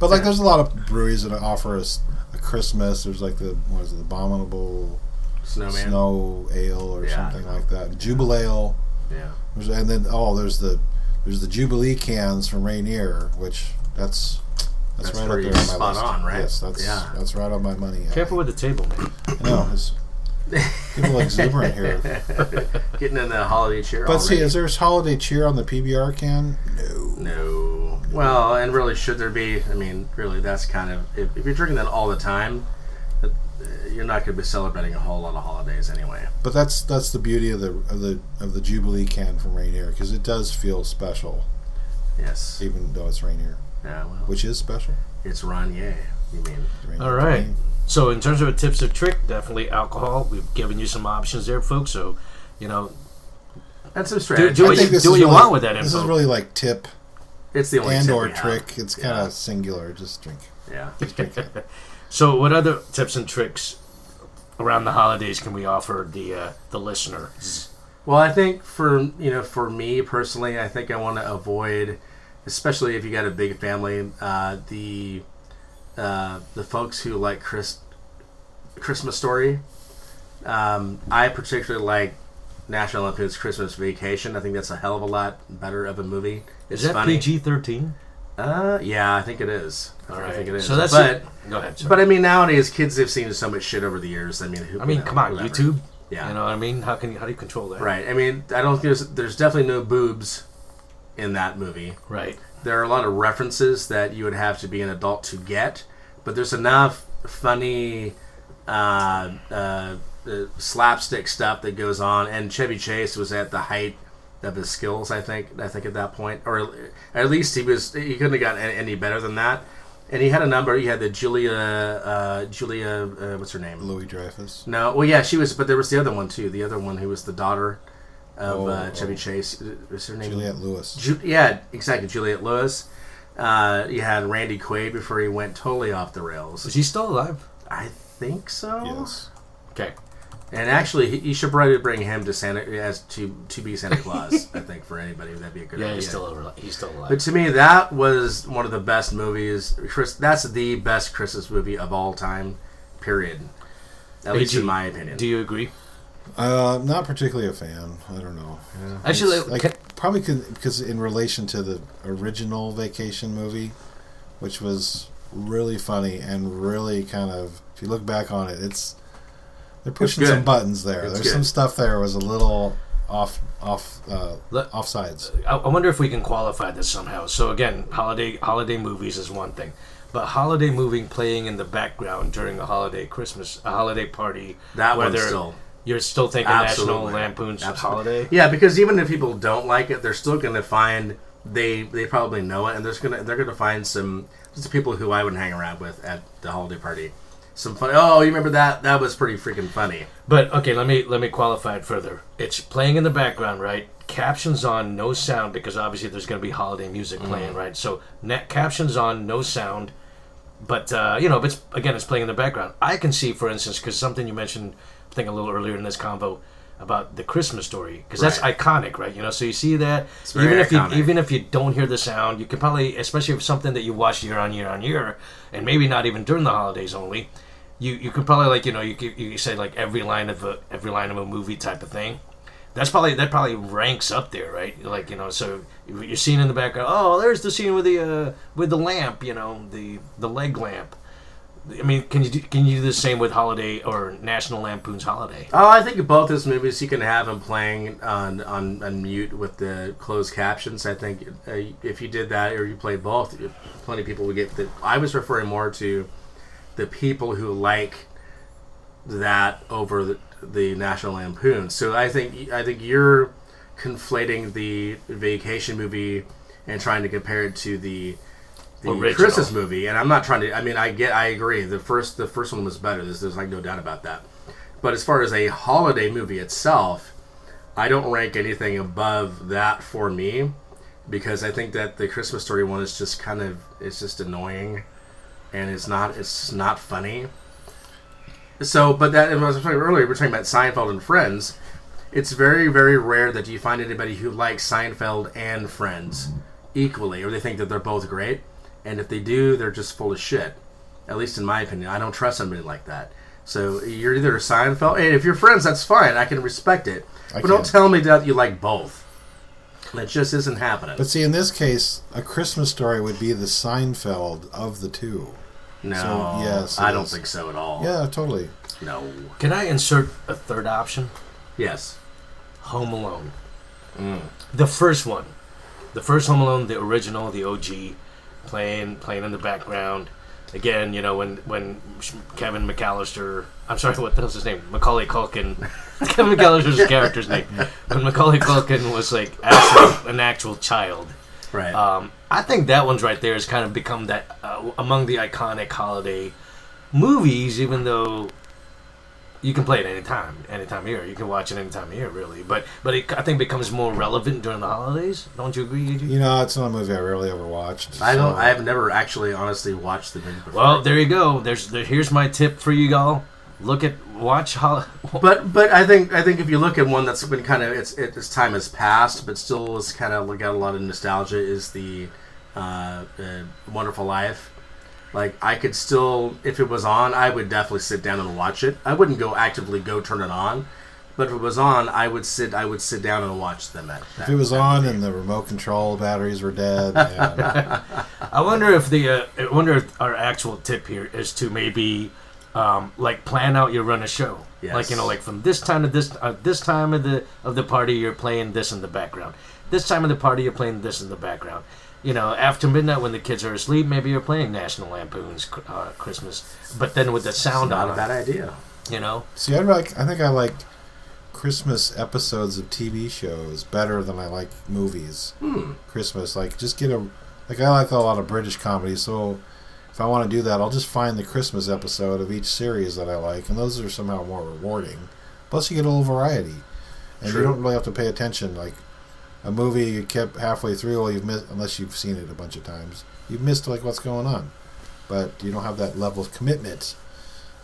But like, there's a lot of breweries that offer us Christmas. There's like the what is it, abominable Snowman. snow ale or Yeah. something like that. Jubelale. Yeah. There's, and then oh, there's the there's the Jubilee cans from Rainier, which that's that's, That's right up there on my spot list. on, right? Yes, that's Yeah. that's right on my money. careful with the table, man. I know it's people exuberant here. Getting in the holiday cheer. But see, is there holiday cheer on the PBR can? No. No. Well, and really, should there be? I mean, really, that's kind of if, if you're drinking that all the time, uh, you're not going to be celebrating a whole lot of holidays anyway. But that's that's the beauty of the of the of the Jubilee can from Rainier because it does feel special, Yes. even though it's Rainier, Yeah. Well, which is special. it's Ranier. You mean? Rainier All right. Rainier. So, in terms of a tips or trick, definitely alcohol. We've given you some options there, folks. So, you know, That's some strategy. do I what you- do is what you want with that This is really like tip it's the only and or we have. trick. It's kind Yeah. of singular. Just drink. Yeah. so what other tips and tricks around the holidays can we offer the uh, the listener? Well, I think for you know, for me personally, I think I want to avoid, especially if you got a big family, uh, the uh, the folks who like Chris Christmas Story. Um, I particularly like National Lampoon's Christmas Vacation. I think that's a hell of a lot better of a movie. It's Is that funny. PG thirteen? Uh, yeah, I think it is. All I right. think it is. So that's but Go ahead. Sorry. but I mean, nowadays kids have seen so much shit over the years. I mean, who, I mean, you know, come on, whatever. YouTube. Yeah. You know what I mean? How can you, how do you control that? Right. I mean, I don't think there's there's definitely no boobs in that movie. Right. There are a lot of references that you would have to be an adult to get, but there's enough funny uh, uh, uh, slapstick stuff that goes on. And Chevy Chase was at the height of his skills, I think. I think at that point, or at least he was. He couldn't have gotten any better than that. And he had a number. He had the Julia, uh, Julia, uh, what's her name? Louis Dreyfus. No, well, yeah, she was, but there was the other one too. The other one who was the daughter of Oh, uh, Chevy oh. Chase. Was her name? Juliette Lewis. Ju- yeah, exactly. Juliette Lewis. Uh, you had Randy Quaid before he went totally off the rails. Is rails. he still alive? I think so. yes. Okay. And actually, he- you should probably bring him to Santa as to to be Santa Claus. I think for anybody that'd be a good Yeah, idea. he's still alive. He's still alive. But to me, that was one of the best movies. Chris, that's the best Christmas movie of all time. Period. At Hey, least do in my opinion. do you agree? Uh, not particularly a fan. I don't know. Actually, It's like can- probably could, because in relation to the original Vacation movie, which was really funny and really kind of, if you look back on it, it's they're pushing some buttons there. It's There's good. some stuff there was a little off off uh, Let- offsides. I, I wonder if we can qualify this somehow. So again, holiday holiday movies is one thing, but holiday movie playing in the background during a holiday Christmas a holiday party. That one's whether still- you're still thinking National Lampoon's Absolutely. Holiday. Yeah, because even if people don't like it, they're still going to find they they probably know it, and there's gonna they're gonna find some just people who I would hang around with at the holiday party. Some fun. Oh, you remember that? That was pretty freaking funny. But okay, let me let me qualify it further. It's playing in the background, right? Captions on, no sound because obviously there's going to be holiday music playing, right? So net captions on, no sound. But uh, you know, but it's, again, it's playing in the background. I can see, for instance, because something you mentioned, I think a little earlier in this convo about the Christmas story, because that's Right. iconic, right? You know, so you see that very even if iconic. you even if you don't hear the sound, you can probably, especially if something that you watch year on year on year, and maybe not even during the holidays only, you you could probably like you know you could, you could say like every line of a every line of a movie type of thing. That's probably that probably ranks up there, right? Like you know, so you're seeing in the background. Oh, there's the scene with the uh, with the lamp, you know, the the leg lamp. I mean, can you do, can you do the same with Holiday or National Lampoon's Holiday? Oh, I think both those movies you can have them playing on on, on mute with the closed captions. I think uh, if you did that or you played both, plenty of people would get. The, I was referring more to the people who like that over the, the National Lampoon. So I think I think you're conflating the vacation movie and trying to compare it to the the Original. Christmas movie. And I'm not trying to. I mean, I get. I agree. The first the first one was better. There's, there's like no doubt about that. But as far as a holiday movie itself, I don't rank anything above that for me because I think that the Christmas Story one is just kind of it's just annoying and it's not it's not funny. So, but that as I was talking earlier, we're talking about Seinfeld and Friends. It's very very rare that you find anybody who likes Seinfeld and Friends equally, or they think that they're both great. And if they do, they're just full of shit. At least in my opinion, I don't trust somebody like that. So you're either a Seinfeld, and if you're friends, that's fine. I can respect it. I but don't tell me that you like both. That just isn't happening. But see, in this case, a Christmas story would be the Seinfeld of the two. No, so, yes, I it don't is. think so at all. Yeah, totally. No. Can I insert a third option? Yes. Home Alone. Mm. The first one, the first Home Alone, the original, the OG, playing playing in the background. Again, you know when when Kevin McCallister, I'm sorry, what the hell's his name? Macaulay Culkin. Kevin McCallister's character's name. When Macaulay Culkin was like actual, an actual child. Right. Um, I think that one's right there has kind of become that uh, among the iconic holiday movies, even though you can play it anytime, anytime of year. You can watch it any time of year, really. But but it, I think becomes more relevant during the holidays. Don't you agree? Eugene? You know, it's not a movie I rarely ever watched. I don't. so- I have never actually, honestly, watched the movie before. Well, there you go. There's there, here's my tip for you all. Look at watch hol- but but I think I think if you look at one that's been kind of its its time has passed, but still is kind of got a lot of nostalgia is the uh, uh, Wonderful Life. Like I could still, if it was on, I would definitely sit down and watch it. I wouldn't go actively go turn it on, but if it was on, I would sit. I would sit down and watch them. At, If it was on and the remote control batteries were dead, yeah. I wonder if the uh, I wonder if our actual tip here is to maybe um, like plan out your run a show. Yes. Like you know, like from this time to this uh, this time of the of the party, you're playing this in the background. This time of the party, you're playing this in the background. You know, after midnight when the kids are asleep, maybe you're playing National Lampoon's uh, Christmas, but then with the sound not on a bad idea. you know. See, I like. I think I like Christmas episodes of TV shows better than I like movies. Hmm. Christmas, like, just get a. Like, I like a lot of British comedy, so if I want to do that, I'll just find the Christmas episode of each series that I like, and those are somehow more rewarding. Plus, you get a little variety, and True. you don't really have to pay attention. Like a movie, you kept halfway through, well, you've missed unless you've seen it a bunch of times. You've missed like what's going on, but you don't have that level of commitment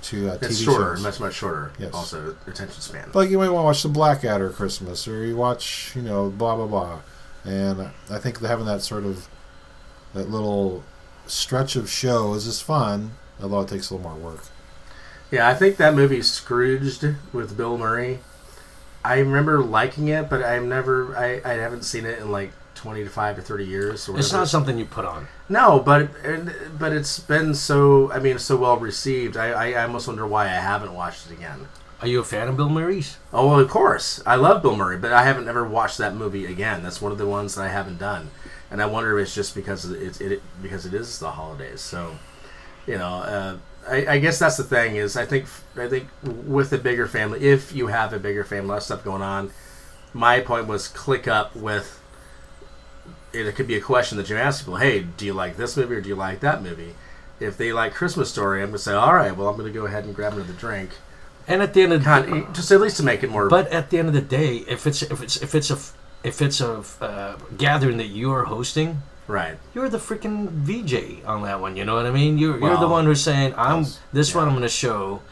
to uh, It's TV shorter, shows. much much shorter. Yes. Also, attention span. Like you might want to watch the Blackadder Christmas, or you watch, you know, blah blah blah, and I think having that sort of that little stretch of shows is fun, although it takes a little more work. Yeah, I think that movie Scrooged with Bill Murray. I remember liking it, but I've never, I, I haven't seen it in like twenty to five to thirty years. Or It's not something you put on. no, but and- but it's been so, I mean, so well received. I, I, I almost wonder why I haven't watched it again. Are you a fan of Bill Murray's? Oh well, of course. I love Bill Murray, but I haven't ever watched that movie again. That's one of the ones that I haven't done, and I wonder if it's just because it's it, because it is the holidays. So, you know, uh, I, I guess that's the thing is I think I think with a bigger family, if you have a bigger family, less stuff going on. My point was click up with. It could be a question that you ask people. Hey, do you like this movie or do you like that movie? If they like Christmas Story, I'm gonna say, all right, well, I'm gonna go ahead and grab another drink. And at the end of the Kind just at least to make it more. But at the end of the day, if it's if it's if it's a if it's a uh, gathering that you're hosting, right. you're the freaking VJ on that one. You know what I mean? You're you're the one who's saying, "I'm this one. I'm going to show."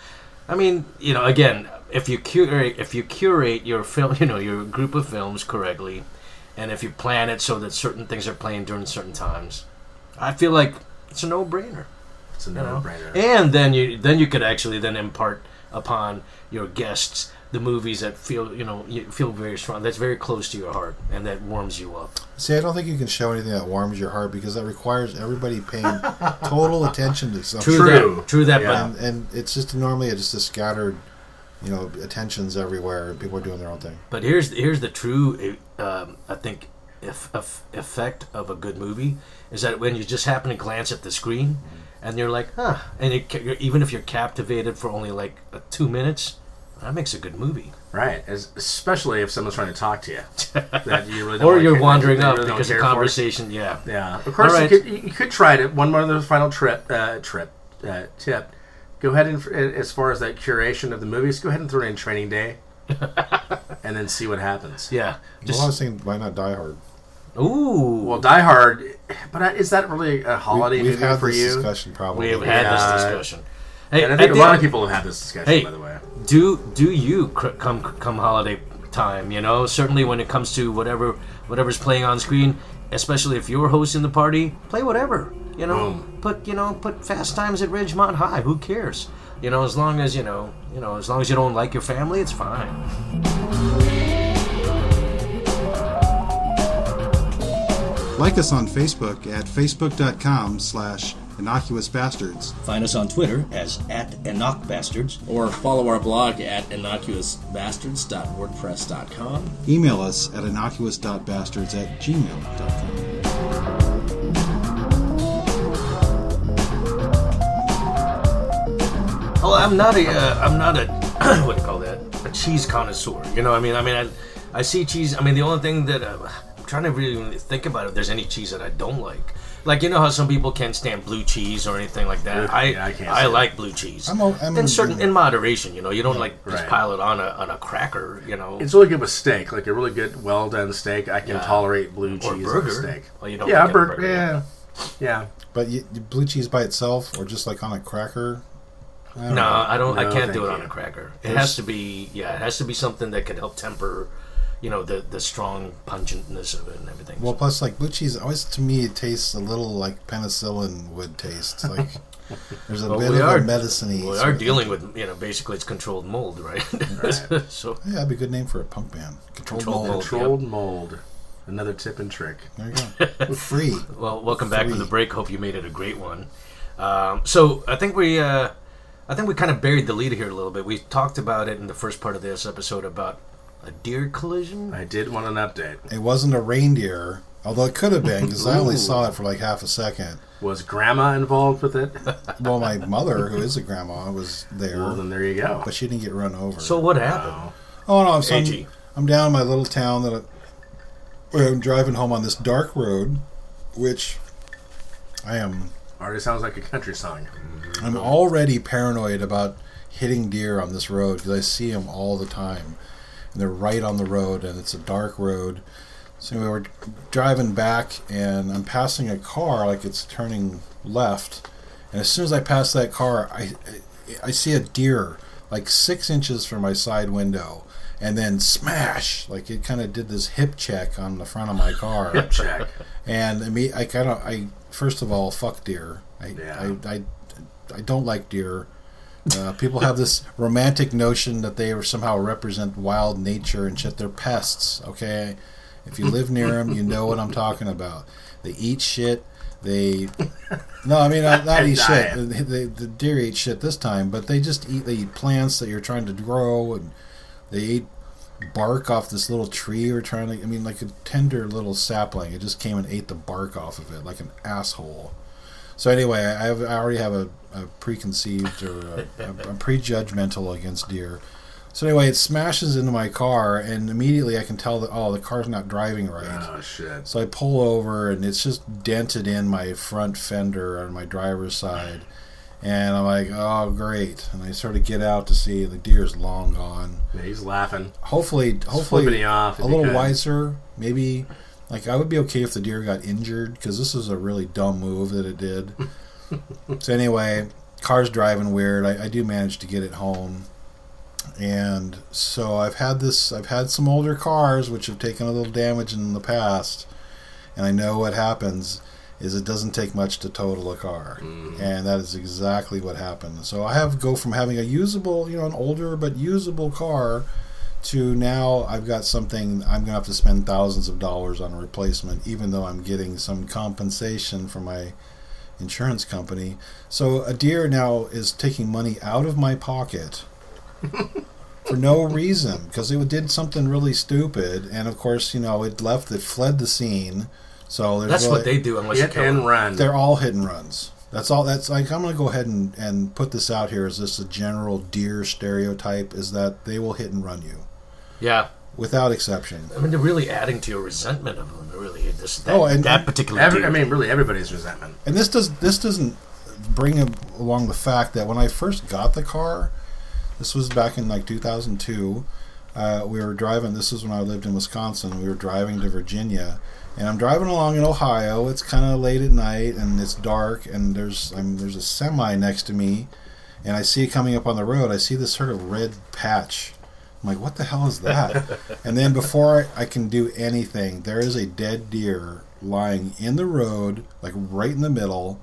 I mean, you know, again, if you curate if you curate your film, you know, your group of films correctly, and if you plan it so that certain things are playing during certain times, I feel like it's a no brainer. It's a You know? no-brainer. And then you then you could actually then impart upon your guests the movies that feel you know you feel very strong that's very close to your heart and that warms you up. See, I don't think you can show anything that warms your heart because that requires everybody paying total attention to something. True, True. that. True that. Yeah. And, and it's just normally it's just a scattered, you know, attentions everywhere. People are doing their own thing. But but here's here's the true um, I think if, if effect of a good movie is that when you just happen to glance at the screen and you're like huh and it, ca- even if you're captivated for only like two minutes that makes a good movie. Right, As, especially if someone's trying to talk to you, that you really Or like you're wandering that up really because of care for. conversation. Yeah. Yeah, of course. All right. You, could, you you could try it. One more other final trip, uh, trip, uh, tip. Go ahead and as far as that curation of the movies, go ahead and throw in Training Day, and then see what happens. Yeah. Just well, I was thinking, why not Die Hard? ooh. Well, Die Hard, but uh, is that really a holiday we, have movie had for this you? discussion probably. We have had Yeah. this discussion. Hey, And I think at a the- lot of people have had this discussion, Hey. by the way. do do you cr- come come holiday time? You know, certainly when it comes to whatever whatever's playing on screen, especially if you're hosting the party, play whatever. You know, Boom. put you know put Fast Times at Ridgemont High. Who cares? You know, as long as you know, you know, as long as you don't like your family, it's fine. Like us on Facebook at facebook.com slash innocuous bastards. Find us on Twitter as at EnochBastards. Or follow our blog at innocuousbastards.wordpress.com. Email us at innocuous.bastards at gmail.com. Oh, I'm not a, uh, I'm not a, what do you call that? A cheese connoisseur. You know, what I mean, I mean, I, I see cheese. I mean, the only thing that uh, I'm trying to really think about if there's any cheese that I don't like. Like you know how some people can't stand blue cheese or anything like that. Ugh, I yeah, I can't I like blue cheese. I'm o- I'm in certain in- in moderation. You know, you don't like just Right. pile it on a on a cracker. You know, It's really good with steak, like a really good, well done steak. I can Yeah. tolerate blue or cheese on a steak. Well, you don't Yeah, like it on burger. Yeah, yeah. But you, blue cheese by itself, or just like on a cracker. I don't No, know. I don't. I can't do thank it on a cracker. It There's- has to be. Yeah, it has to be something that could help temper, you know, the the strong pungentness of it and everything. Well, plus like blue cheese, always to me it tastes a little like penicillin would taste. Like there's a Well, bit of are- a medicine-y. we are dealing with you know basically it's controlled mold, right? so Yeah, that'd be a good name for a punk band. Controlled, Controlled mold. mold. Controlled mold. Another tip and trick. There you go. Free. well, welcome back from the break. Hope you made it a great one. Um, so I think we. Uh, I think we kind of buried the lead here a little bit. We talked about it in the first part of this episode about a deer collision. I did want an update. It wasn't a reindeer, although it could have been because I only saw it for like half a second. Was Grandma involved with it? Well, my mother, who is a grandma, was there, well, then there you go. but she didn't get run over. So what happened? Wow. oh no, so I'm, I'm down in my little town that I, I'm driving home on this dark road, which I am Already sounds like a country song. I'm already paranoid about hitting deer on this road because I see them all the time, and they're right on the road, and it's a dark road. So we were driving back, and I'm passing a car like it's turning left, and as soon as I pass that car, I I see a deer like six inches from my side window, and then smash! Like it kind of did this hip check on the front of my car. Hip check. And I mean, I kind of, I first of all, fuck deer. I, Yeah. I, I, I don't like deer. Uh, people have this romantic notion that they somehow represent wild nature and shit. They're pests. Okay, if you live near them, you know what I'm talking about. They eat shit. they no, I mean not, not eat shit. diet. They, they, the deer eat shit this time, but they just eat. They eat plants that you're trying to grow, and they eat bark off this little tree we're trying to. I mean, like a tender little sapling. It just came and ate the bark off of it like an asshole. So anyway, I, have, I already have a, a preconceived or a, a, I'm prejudgmental against deer. So anyway, it smashes into my car, and immediately I can tell that oh, the car's not driving right. Oh shit! So I pull over, and it's just dented in my front fender on my driver's side, and I'm like, oh great! And I sort of get out to see the deer's long gone. Yeah, he's laughing, Hopefully, hopefully a little wiser, maybe. Like I would be okay if the deer got injured because this is a really dumb move that it did. so anyway, car's driving weird. I, I do manage to get it home, and so I've had this. I've had some older cars which have taken a little damage in the past, and I know what happens is it doesn't take much to total a car, mm-hmm. and that is exactly what happened. So I have go from having a usable, you know, an older but usable car to now I've got something I'm going to have to spend thousands of dollars on a replacement, even though I'm getting some compensation for my insurance company. So a deer now is taking money out of my pocket for no reason because it did something really stupid, and of course, you know, it left, it fled the scene. So That's really, what they do unless you Hit kill and them. run. they're all hit and runs. That's all. That's like I'm going to go ahead and, and put this out here. Is this a general deer stereotype is that they will hit and run you Yeah. Without exception. I mean, they're really adding to your resentment of them. Really, this that, Oh, and- that particular. Every. I mean, really, everybody's resentment. And this does this doesn't bring along the fact that when I first got the car, this was back in like 2002. Uh, we were driving. This is when I lived in Wisconsin. We were driving to Virginia, and I'm driving along in Ohio. It's kind of late at night, and it's dark, and there's I'm, there's a semi next to me, and I see it coming up on the road. I see this sort of red patch. I'm like, what the hell is that? and then before I, I can do anything, there is a dead deer lying in the road, like right in the middle.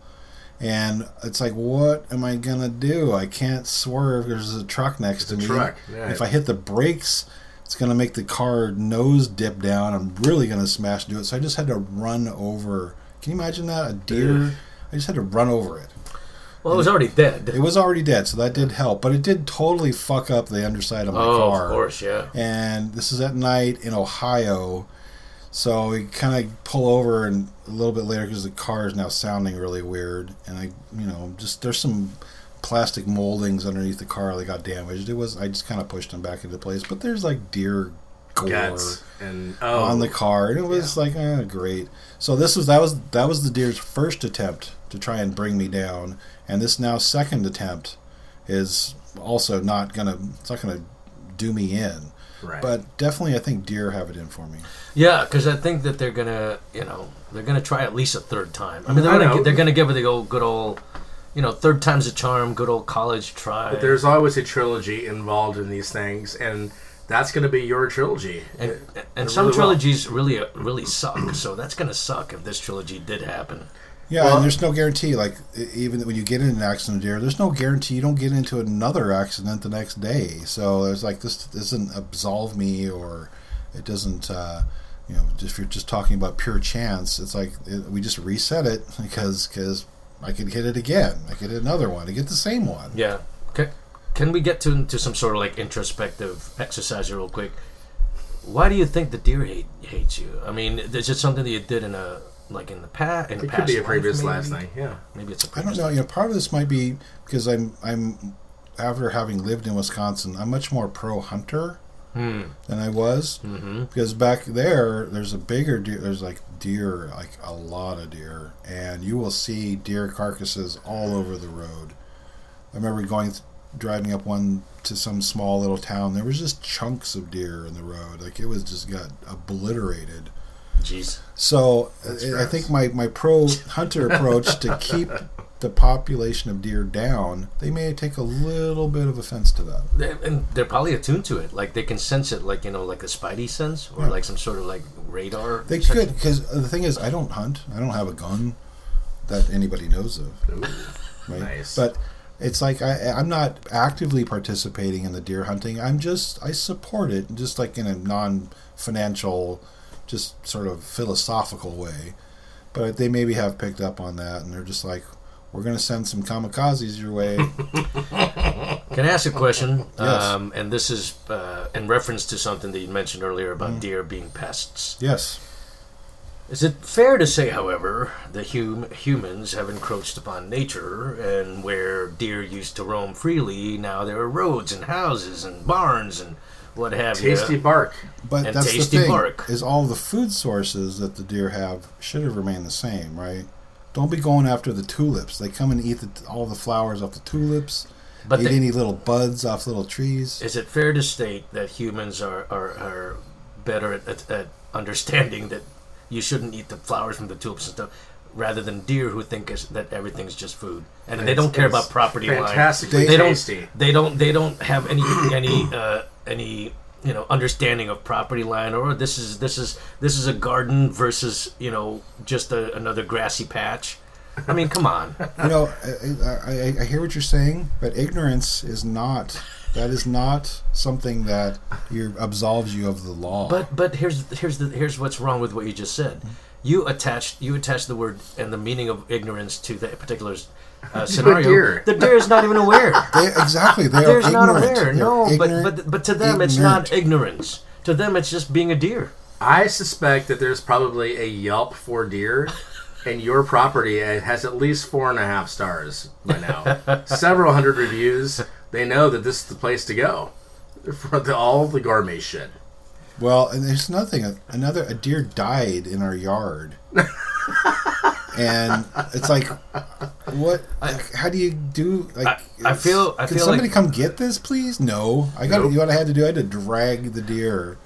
And it's like, what am I gonna do? I can't swerve. There's a truck next to a me. truck, yeah. If I hit the brakes, it's gonna make the car nose dip down. I'm really gonna smash into it. So I just had to run over. Can you imagine that? A deer. I just had to run over it. Well, it was already dead. It was already dead, so that did help. But it did totally fuck up the underside of my oh, car of course, yeah. and this is at night in Ohio. So we kind of pull over, and a little bit later, because the car is now sounding really weird, and I, you know, just there's some plastic moldings underneath the car that got damaged. It was I just kind of pushed them back into place, but there's like deer gore Guts and oh, on the car, and it was like eh, great. So this was that was that was the deer's first attempt to try and bring me down, and this now second attempt is also not gonna it's not gonna do me in. right. But definitely, I think deer have it in for me. Yeah, because I think that they're gonna, you know, they're gonna try at least a third time. I mean, they're I gonna know. they're gonna give it the old good old, you know, third time's a charm, good old college try. But there's always a trilogy involved in these things, and that's going to be your trilogy. and, It- and some really will. trilogies really really suck. So that's gonna suck if this trilogy did happen. Yeah, Well- and there's no guarantee. Like even when you get in an accident, deer, there's no guarantee you don't get into another accident the next day. So it's like this doesn't absolve me, or it doesn't. Uh, you know, if you're just talking about pure chance, it's like it, we just reset it because because I could hit it again. I could hit another one. I get the same one. Yeah. Can, can we get to, to some sort of like introspective exercise real quick? Why do you think the deer hate hates you? I mean, is it something that you did in a like in the past? In a It past could be a life, previous maybe? last night. Yeah. Maybe it's a I previous don't know. life. You know, part of this might be because I'm I'm after having lived in Wisconsin, I'm much more pro hunter Hmm. than I was. Mm-hmm. because back there there's a bigger deer there's like deer like a lot of deer and you will see deer carcasses all over the road i remember going driving up one to some small little town there was just chunks of deer in the road like it was just got obliterated Jeez. so That's I- I think my, my pro hunter approach to keep the population of deer down they may take a little bit of offense to that They- And they're probably attuned to it. Like they can sense it, like you know, like a spidey sense, or Yeah. like some sort of like radar. they could because the thing is i don't hunt i don't have a gun that anybody knows of Ooh. right? Nice. But it's like I, I'm not actively participating in the deer hunting. I'm just I support it, just like in a non-financial, just sort of philosophical way. but they maybe have picked up on that, and they're just like, "We're going to send some kamikazes your way." Can I ask a question? Yes. Um, and this is uh, in reference to something that you mentioned earlier about Mm-hmm. deer being pests. yes. Is it fair to say, however, that hum- humans have encroached upon nature, and where deer used to roam freely, now there are roads and houses and barns and what have Tasty you? bark. But And that's tasty the thing bark. is all the food sources that the deer have should have remained the same, right? Don't be going after the tulips. They come and eat the, all the flowers off the tulips. But eat they- any little buds off little trees. Is it fair to state that humans are, are, are better at, at, at understanding that you shouldn't eat the flowers from the tulips and stuff, rather than deer who think is, that everything's just food and they don't care about property line. Fantastically They don't. They don't. They don't have any any uh, any you know understanding of property line or this is this is this is a garden versus you know just a, another grassy patch. I mean, come on. you know, I, I, I hear what you're saying, but ignorance is not. That is not something that you absolves you of the law. But but here's here's the here's what's wrong with what you just said. You attached you attached the word and the meaning of ignorance to that particular uh, scenario. deer. The deer is not even aware. they, exactly, they Deer's are not ignorant. aware. They're No, but, ignorant, but but to them it's not ignorance. To them it's just being a deer. I suspect that there's probably a Yelp for deer, and your property uh, has at least four and a half stars by now. Several hundred reviews. They know that this is the place to go for the, all the gourmet shit. Well, and there's nothing. Another a deer died in our yard, and it's like, what? like, how do you do? Like, I- I feel- I Can feel somebody like- come get this, please? No, I got. Nope. You know what I had to do? I had to drag the deer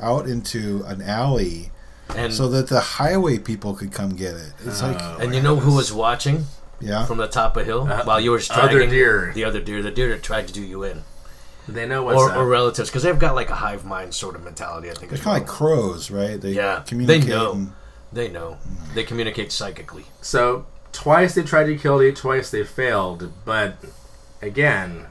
out into an alley And so that the highway people could come get it. It's like, and you know who was watching yeah, from the top of hill Uh, while you were other dragging deer. the other deer, the deer that tried to do you in, They know what's or, up. or relatives, because they've got like a hive mind sort of mentality. I think. they're kind of like crows, right? They Yeah, they know. and- They know. They communicate psychically. So twice they tried to kill you, twice they failed. But again,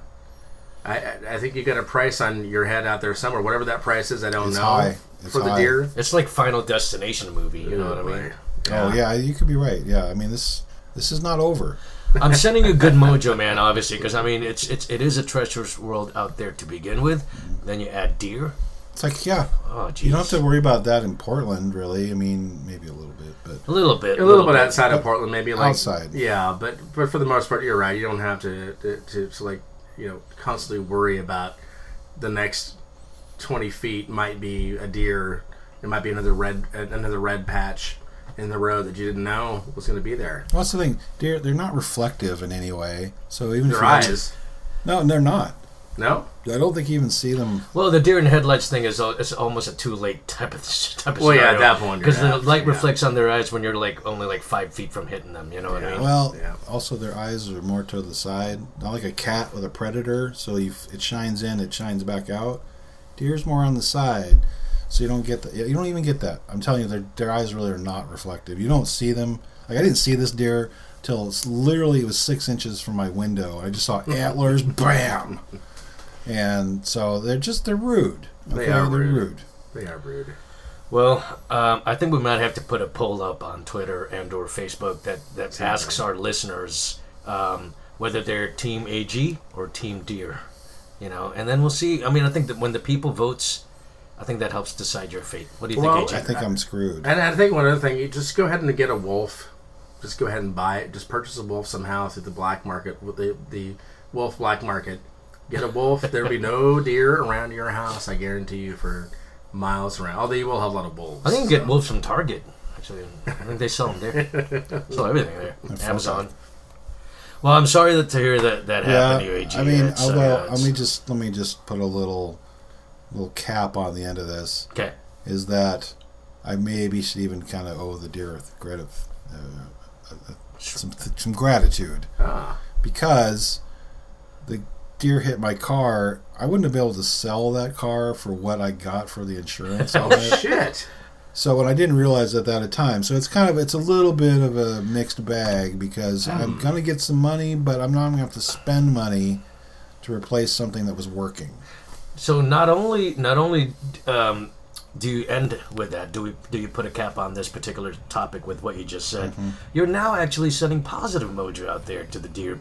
I, I- I think you got a price on your head out there somewhere. Whatever that price is, I don't It's know. high. It's for the high. deer. It's like Final Destination movie. You know oh, what I Boy. mean? Oh yeah, you could be right. Yeah, I mean this. This is not over. I'm sending you good mojo, man. Obviously, because I mean, it's it's it is a treacherous world out there to begin with. Then you add deer. It's like yeah, Oh, geez. you don't have to worry about that in Portland, really. I mean, maybe a little bit, but A little bit. A little bit outside of Portland, maybe like Outside. Yeah, but but for the most part, you're right. You don't have to to, to, to like you know constantly worry about the next twenty feet might be a deer. It might be another red another red patch in the road that you didn't know was going to be there. Well, that's the thing. Deer, they're not reflective in any way. So even Their if you eyes, no, they're not. no. I don't think you even see them. Well, the deer in headlights thing is al- it's almost a too late type of type of Well, yeah, at that point, because the light yeah. reflects on their eyes when you're like only like five feet from hitting them. You know what I mean? Well, Yeah. also their eyes are more to the side, not like a cat with a predator. So you, it shines in, it shines back out. Deer's more on the side, so you don't get that. You don't even get that. I'm telling you, their their eyes really are not reflective. You don't see them. Like I didn't see this deer till it's literally it was six inches from my window. I just saw antlers, bam, and so they're just they're rude. They Okay? are They're rude. rude. They are rude. Well, um, I think we might have to put a poll up on Twitter and or Facebook that, that asks our listeners um, whether they're Team AG or Team Deer. You know, and then we'll see. I mean, I think that when the people votes, I think that helps decide your fate. What do you Well, think, I think I'm screwed. And I think one other thing, you just go ahead and get a wolf. Just go ahead and buy it. Just purchase a wolf somehow through the black market with the the wolf black market. Get a wolf. There'll be no deer around your house. I guarantee you for miles around. Although you will have a lot of wolves. I think you get wolves from Target. Actually, I think they sell them there. sell everything there. Amazon. Well, I'm sorry that to hear that that happened to you, AG. I mean, It's, uh, although let me just let me just put a little little cap on the end of this okay. is that I maybe should even kind of owe the deer a grit of uh, uh, some some gratitude Ah, because the deer hit my car. I wouldn't have been able to sell that car for what I got for the insurance oh it. shit! So when I didn't realize that at a time, so it's kind of it's a little bit of a mixed bag because Hmm. I'm gonna get some money, but I'm not gonna have to spend money to replace something that was working. So not only not only um, do you end with that? Do we do you put a cap on this particular topic with what you just said? You're now actually sending positive mojo out there to the deer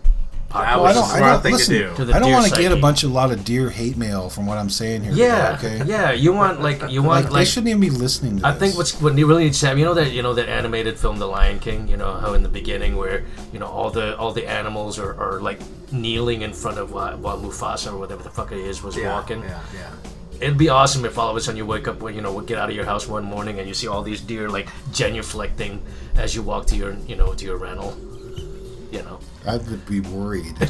That population. was I don't, a I smart don't thing to listen. do. To I don't want to get a bunch of lot of deer hate mail from what I'm saying here. yeah, today, okay. yeah. You want like you want Like, like, they shouldn't even be listening to I this. think what's what you really need to have, you know that you know that animated film The Lion King, you know how in the beginning where you know all the all the animals are, are like kneeling in front of uh, while Mufasa or whatever the fuck it is was yeah, walking. Yeah, yeah. It'd be awesome if all of a sudden you wake up when you know would get out of your house one morning and you see all these deer like genuflecting as you walk to your you know to your rental. You know. I would be worried.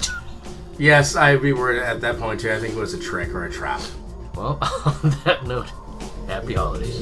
Yes, I'd be worried at that point too. I think it was a trick or a trap. Well, on that note, happy holidays.